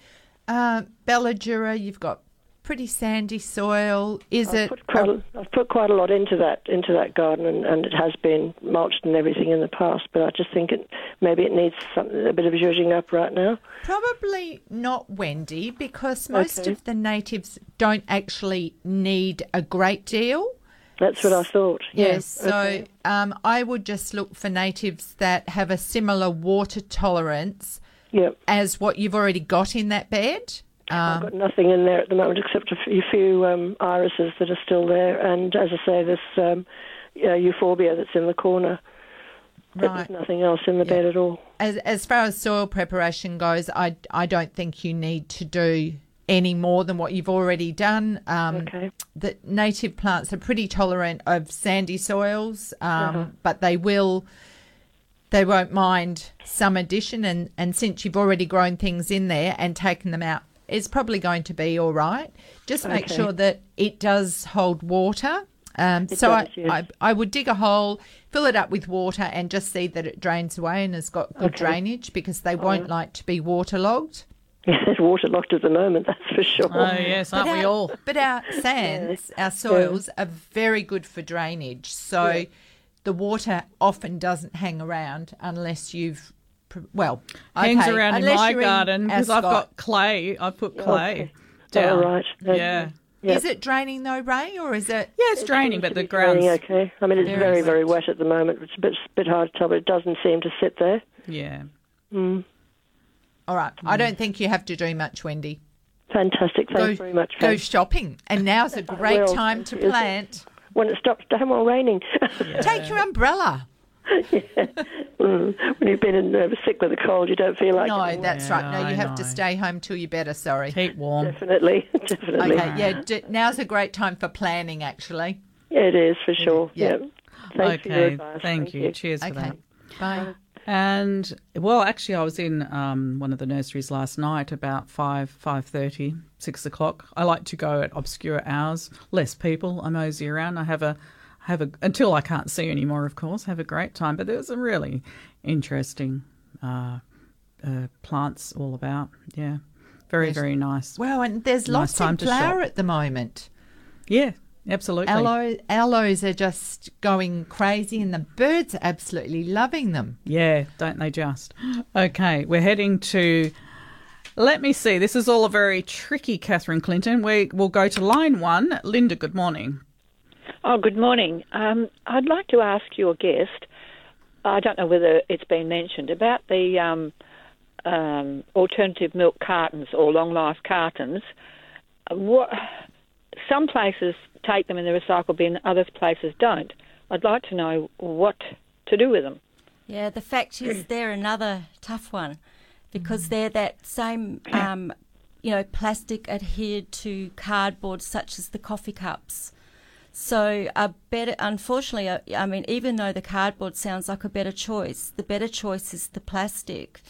Uh, Ballajura, you've got pretty sandy soil. Is I've it? Put quite a, I've put quite a lot into that into that garden, and, and it has been mulched and everything in the past. But I just think it maybe it needs some, a bit of zhuzhing up right now. Probably not Wendy, because most Okay. of the natives don't actually need a great deal. That's what I thought. Yeah, Yes, so okay. um, I would just look for natives that have a similar water tolerance Yep. as what you've already got in that bed. I've Um, got nothing in there at the moment except a few, um, irises that are still there, and as I say, this um, uh, euphorbia that's in the corner. Right. There's nothing else in the bed at all. as as far as soil preparation goes, I I don't think you need to do any more than what you've already done. Um, Okay. The native plants are pretty tolerant of sandy soils, um, Uh-huh. but they will. They won't mind some addition, and, and since you've already grown things in there and taken them out, it's probably going to be all right. Just make Okay. sure that it does hold water. Um, so does, I, yes. I, I would dig a hole, fill it up with water, and just see that it drains away and has got good Okay. drainage because they All won't right. like to be waterlogged. It's waterlogged at the moment, that's for sure. Oh yes, aren't but we our, all? But our sands, our soils are very good for drainage. So Yeah. the water often doesn't hang around unless you've, pr- well, Hangs okay, around in my garden because I've got clay. I put clay Okay. down. All right. Okay. Yeah. Yep. Is it draining though, Ray, or is it? Yeah, it's draining, but the It's ground's raining okay. I mean, it's Very very, wet. very wet at the moment. It's a bit, bit hard to tell, but it doesn't seem to sit there. yeah. Mm. All right. I don't think you have to do much, Wendy. Fantastic. Thanks Go- very much. Go Faith. shopping, and now's a great will. time to Is it? plant. When it stops damn well raining. Take your umbrella. Mm. When you've been in, uh, sick with a cold, you don't feel like no, it. that's Yeah, right. No, I you have to stay home till you're better. Sorry. Keep warm. Definitely, definitely. Okay. Yeah. D- now's a great time for planning. Actually. Yeah, it is for sure. Yeah. Yeah. Thanks okay. advice. Thank, you. Cheers for that. Bye. And well, actually, I was in um, one of the nurseries last night about five, five thirty, six o'clock. I like to go at obscure hours, less people. I'm mosey around. I have a have a until I can't see anymore. Of course, have a great time. But there was a really interesting uh, uh, plants all about. Yeah, very Yes. very nice. Wow, and there's Nice lots in flower at the moment. Yeah, absolutely. Aloe, aloes are just going crazy, and the birds are absolutely loving them. Yeah, don't they just? Okay, we're heading to. Let me see. This is all a very tricky, Catherine Clinton. We will go to line one. Linda, good morning. Oh, good morning. Um, I'd like to ask your guest I don't know whether it's been mentioned about the um, um, alternative milk cartons or long life cartons. What some places take them in the recycle bin, other places don't. I'd like to know what to do with them. Yeah, the fact is they're another tough one because they're that same, um, you know, plastic adhered to cardboard, such as the coffee cups. So a better, unfortunately, uh, I mean, even though the cardboard sounds like a better choice, the better choice is the plastic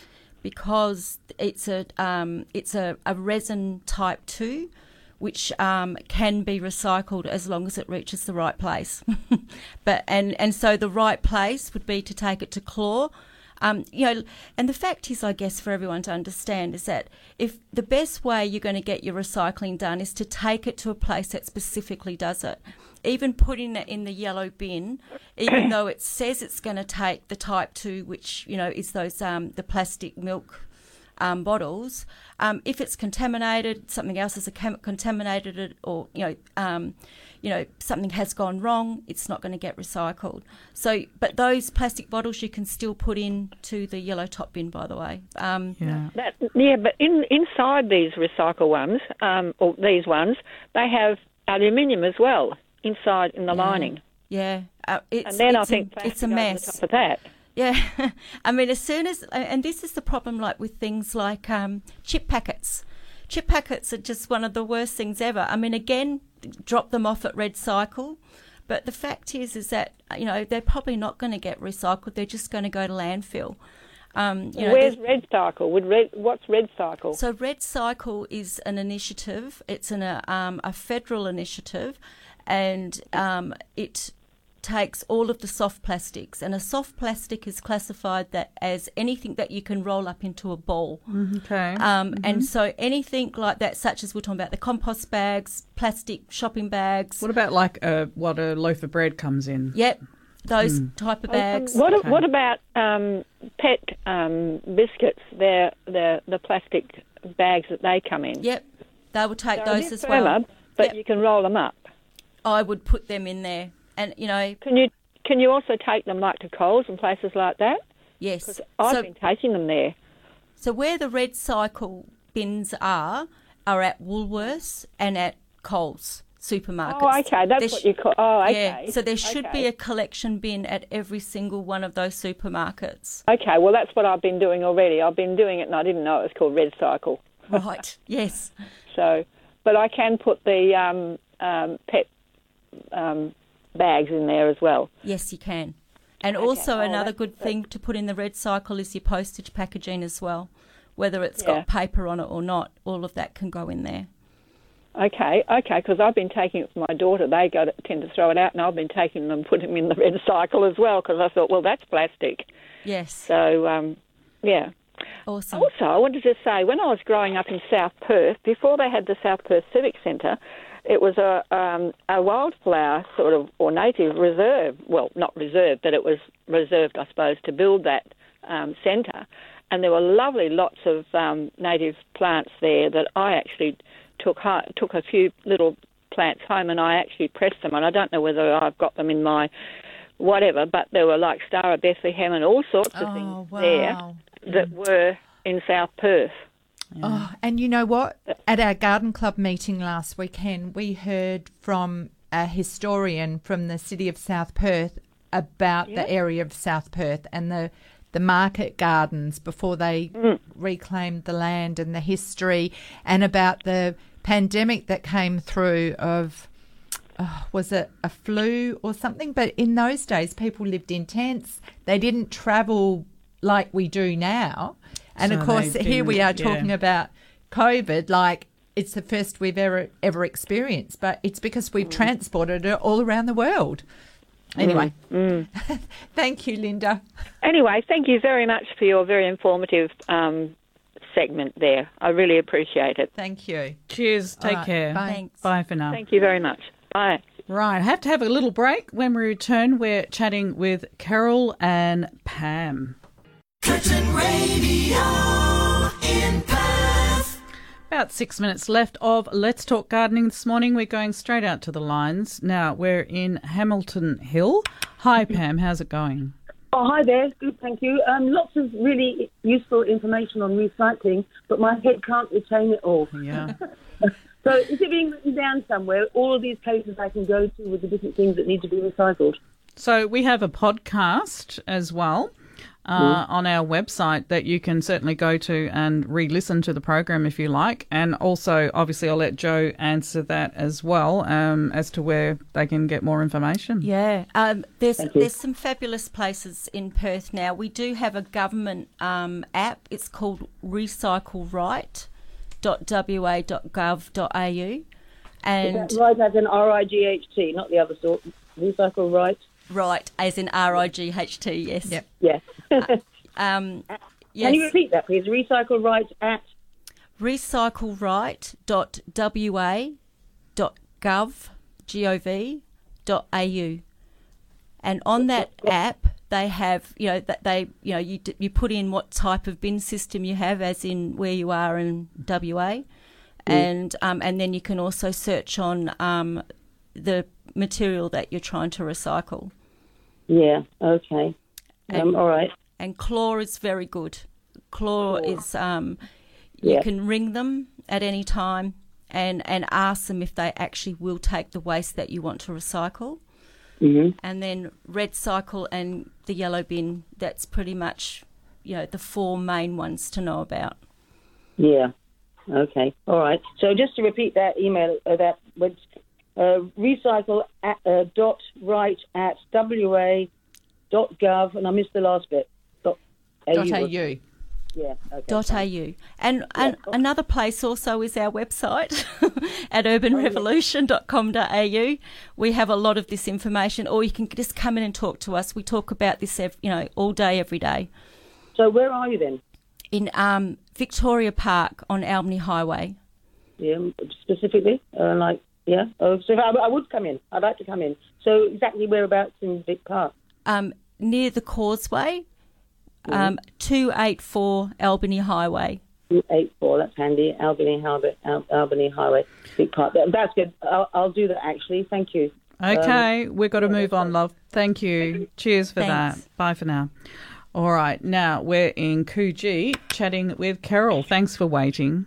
because it's a um, it's a, a resin type two, which um, can be recycled as long as it reaches the right place. but and and so the right place would be to take it to claw. Um, you know, and the fact is, I guess, for everyone to understand is that if the best way you're going to get your recycling done is to take it to a place that specifically does it, even putting it in the yellow bin, even though it says it's going to take the type two, which you know is those um, the plastic milk um, bottles, um, if it's contaminated, something else has contaminated it, or you know, um, you know, something has gone wrong, it's not going to get recycled. So, but those plastic bottles you can still put into the yellow top bin, by the way. Um, yeah. That, yeah, but in, inside these recycle ones, um, or these ones, they have aluminium as well inside in the yeah. lining. Yeah, uh, and then I think a, it's a mess. of that. Yeah, I mean, as soon as, and this is the problem, like with things like um, chip packets. Chip packets are just one of the worst things ever. I mean, again, drop them off at REDcycle, but the fact is, is that you know they're probably not going to get recycled. They're just going to go to landfill. Um, you know, Where's REDcycle? Would Red, what's REDcycle? So REDcycle is an initiative. It's an, a, um, a federal initiative, and um, it takes all of the soft plastics, and a soft plastic is classified that as anything that you can roll up into a ball. Okay. Um, Mhm. And so anything like that, such as we're talking about the compost bags, plastic shopping bags. What about like a, what a loaf of bread comes in? Yep, those Mm. type of Um, bags. What Okay. what about um, pet um, biscuits? They're the the plastic bags that they come in. Yep, they will take They're a those bit as well. firmer, but Yep. you can roll them up. I would put them in there, and you know, Can you can you also take them like to Coles and places like that? yes. I've so, been taking them there. so where the REDcycle bins are are at Woolworths and at Coles supermarkets. Oh, okay, that's There what you call. Oh, okay. Yeah, so there should okay. be a collection bin at every single one of those supermarkets. Okay, well that's what I've been doing already. I've been doing it, and I didn't know it was called REDcycle. Right. yes. So, but I can put the um, um, pet um, bags in there as well. Yes, you can. And also Oh, another good thing to put in the REDcycle is your postage packaging as well. Whether it's Yeah. got paper on it or not, all of that can go in there. Okay, okay, because I've been taking it for my daughter. They go to, tend to throw it out, and I've been taking them and putting them in the red cycle as well because I thought, well, that's plastic. Yes. So, um, yeah. Awesome. Also, I wanted to say, when I was growing up in South Perth, before they had the South Perth Civic Centre, it was a um, a wildflower sort of or native reserve. Well, not reserve, but it was reserved, I suppose, to build that um, centre. And there were lovely lots of um, native plants there that I actually took took a few little plants home and I actually pressed them. And I don't know whether I've got them in my whatever, but there were like Star of Bethlehem and all sorts of Oh, things wow. there that were in South Perth. Oh, and you know what? At our garden club meeting last weekend, we heard from a historian from the city of South Perth about Yeah. the area of South Perth and the the market gardens before they Mm. reclaimed the land and the history and about the pandemic that came through of oh, was it a flu or something but in those days people lived in tents they didn't travel like we do now and So of course they've here we are yeah. talking about covid like it's the first we've ever ever experienced but it's because we've transported it all around the world anyway Mm. thank you linda Anyway, thank you very much for your very informative um, segment there. I really appreciate it. thank you Cheers. Take right, care. bye. Thanks. Bye for now. Thank you very much. Bye. Right, I have to have a little break. When we return, we're chatting with Carol and Pam. Curtin Radio in Perth. About six minutes left of Let's Talk Gardening this morning. We're going straight out to the lines. Now, we're in Hamilton Hill. Hi, Pam. How's it going? Oh, hi there. Good, thank you. Um, lots of really useful information on recycling, but my head can't retain it all. Yeah. so, is it being written down somewhere? All of these places I can go to with the different things that need to be recycled. So we have a podcast as well uh, on our website that you can certainly go to and re-listen to the program if you like. And also, obviously, I'll let Joe answer that as well um, as to where they can get more information. Yeah, um, there's there's some fabulous places in Perth now. We do have a government um, app. It's called Recycle recycleright.wa.gov.au, and Is that right as in R I G H T, not the other sort. Recycle right. Right as in R I G H T. Yes. Yep. Yes. Um, Can you repeat that, please? Recycle right at. recycleright.wa.gov.au and on that app they have you know that they you know you d- you put in what type of bin system you have as in where you are in WA and um, and then you can also search on um, the material that you're trying to recycle Yeah. Okay. Um, all right. and claw is very good. Claw is um, you Yeah. can ring them at any time and and ask them if they actually will take the waste that you want to recycle. Mhm. And then REDcycle and the yellow bin. That's pretty much you know the four main ones to know about. Yeah. Okay. All right. So just to repeat that email, uh, that uh, recycle at, uh, dot right at wa dot gov, and I missed the last bit. Dot au. Dot au. Yeah. Okay. Dot au. And, and another place also is our website at urbanrevolution.com.au. We have a lot of this information, or you can just come in and talk to us. We talk about this, ev- you know, all day, every day. So where are you then? In um, Victoria Park on Albany Highway. Yeah, specifically, uh, like yeah. Oh, so if I, I would come in. I'd like to come in. So exactly whereabouts in Vic Park? Um, near the causeway, um, 284 Albany Highway. Two eight four. That's handy. Albany Harbour, Al- Albany Highway, Vic Park. That's good. I'll, I'll do that. Actually, thank you. Okay, Um, we've got to move on, love. Thank you. Cheers for Thanks. that. Bye for now. All right, now we're in Coogee chatting with Carol. Thanks for waiting.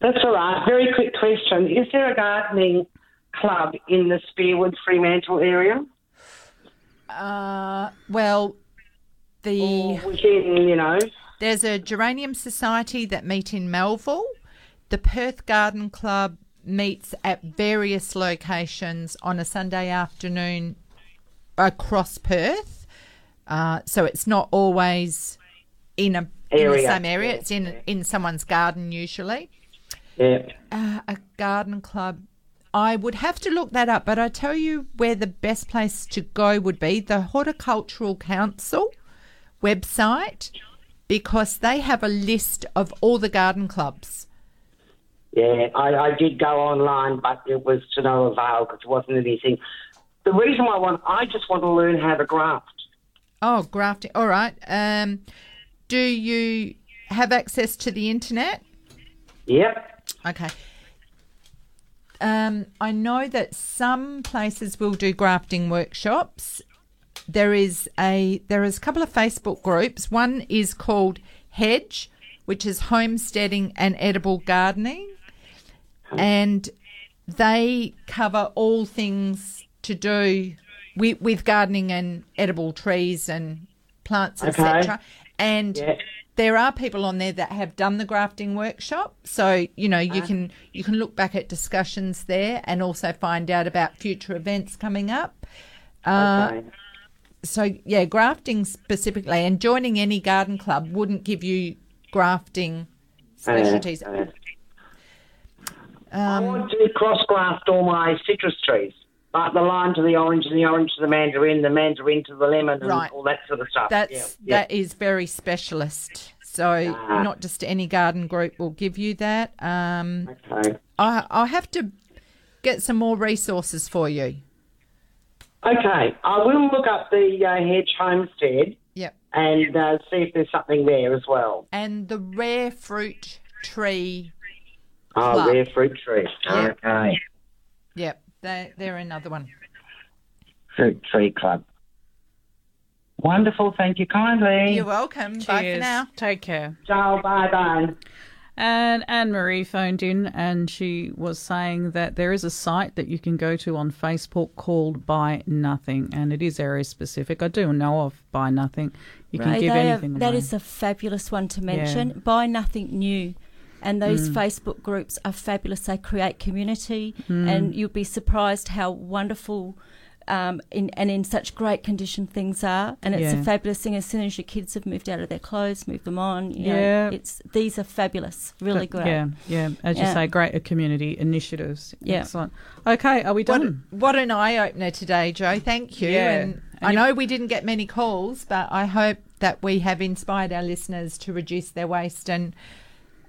That's all right. Very quick question. Is there a gardening club in the Spearwood Fremantle area? Uh, well, the within, you know, there's a geranium society that meet in Melville. The Perth Garden Club meets at various locations on a Sunday afternoon across Perth. Uh, so it's not always in a in the same area. It's in in someone's garden usually. Yeah. Uh, a garden club. I would have to look that up, but I tell you where the best place to go would be the Horticultural Council website because they have a list of all the garden clubs. Yeah, I, I did go online, but it was to no avail because it wasn't anything. The reason why I want, I just want to learn how to graft. Oh, grafting. All right. Um, do you have access to the internet? Yep. Okay. Um, I know that some places will do grafting workshops. There is a there is a couple of Facebook groups. One is called Hedge, which is homesteading and edible gardening, and they cover all things to do with, with gardening and edible trees and plants, Okay. etc. And Yeah. There are people on there that have done the grafting workshop, so you know you Ah. can you can look back at discussions there and also find out about future events coming up. Uh, Okay. So yeah, grafting specifically and joining any garden club wouldn't give you grafting specialties. Uh, uh, I Um, want to cross graft all my citrus trees, like the lime to the orange and the orange to the mandarin, the mandarin to the lemon, and Right. all that sort of stuff. That's yeah, that is very specialist. So Ah. not just any garden group will give you that. Um. Okay. I I'll have to get some more resources for you. Okay, I will look up the uh, Hedge Homestead Yep. and uh, see if there's something there as well. And the rare fruit tree. Oh, Club. rare fruit tree. Yeah. Okay. Yep, they they're another one. Fruit tree club. Wonderful. Thank you kindly. You're welcome. Bye for now. Take care. Ciao. Bye bye. And Anne Marie phoned in and she was saying that there is a site that you can go to on Facebook called Buy Nothing, and it is area specific. I do know of Buy Nothing. You can give they are- anything that away. is a fabulous one to mention. Yeah. Buy nothing new. And those Mm. Facebook groups are fabulous. They create community, Mm. and you'll be surprised how wonderful um, in, and in such great condition things are. And it's Yeah. a fabulous thing. As soon as your kids have moved out of their clothes, move them on. You Yeah. know, it's these are fabulous, really But, great. Yeah, yeah. As you say, great community initiatives. Yeah. Excellent. Okay, are we What, done? what an eye opener today, Joe. Thank you. Yeah. And, And I you- know we didn't get many calls, but I hope that we have inspired our listeners to reduce their waste and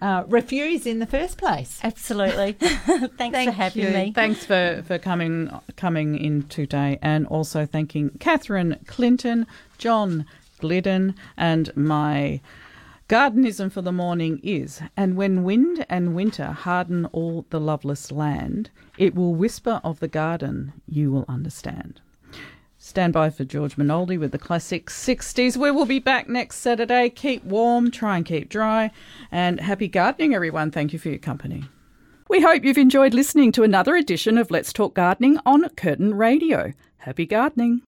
uh, refuse in the first place. Absolutely. Thanks Thank for having you. me. Thanks for, for coming coming in today, and also thanking Catherine Clinton, John Glidden, and my gardenism for the morning is. And when wind and winter harden all the loveless land, it will whisper of the garden you will understand. Stand by for George Minoldi with the classic 60s. We will be back next Saturday. Keep warm, try and keep dry, and happy gardening, everyone. Thank you for your company. We hope you've enjoyed listening to another edition of Let's Talk Gardening on Curtin Radio. Happy gardening.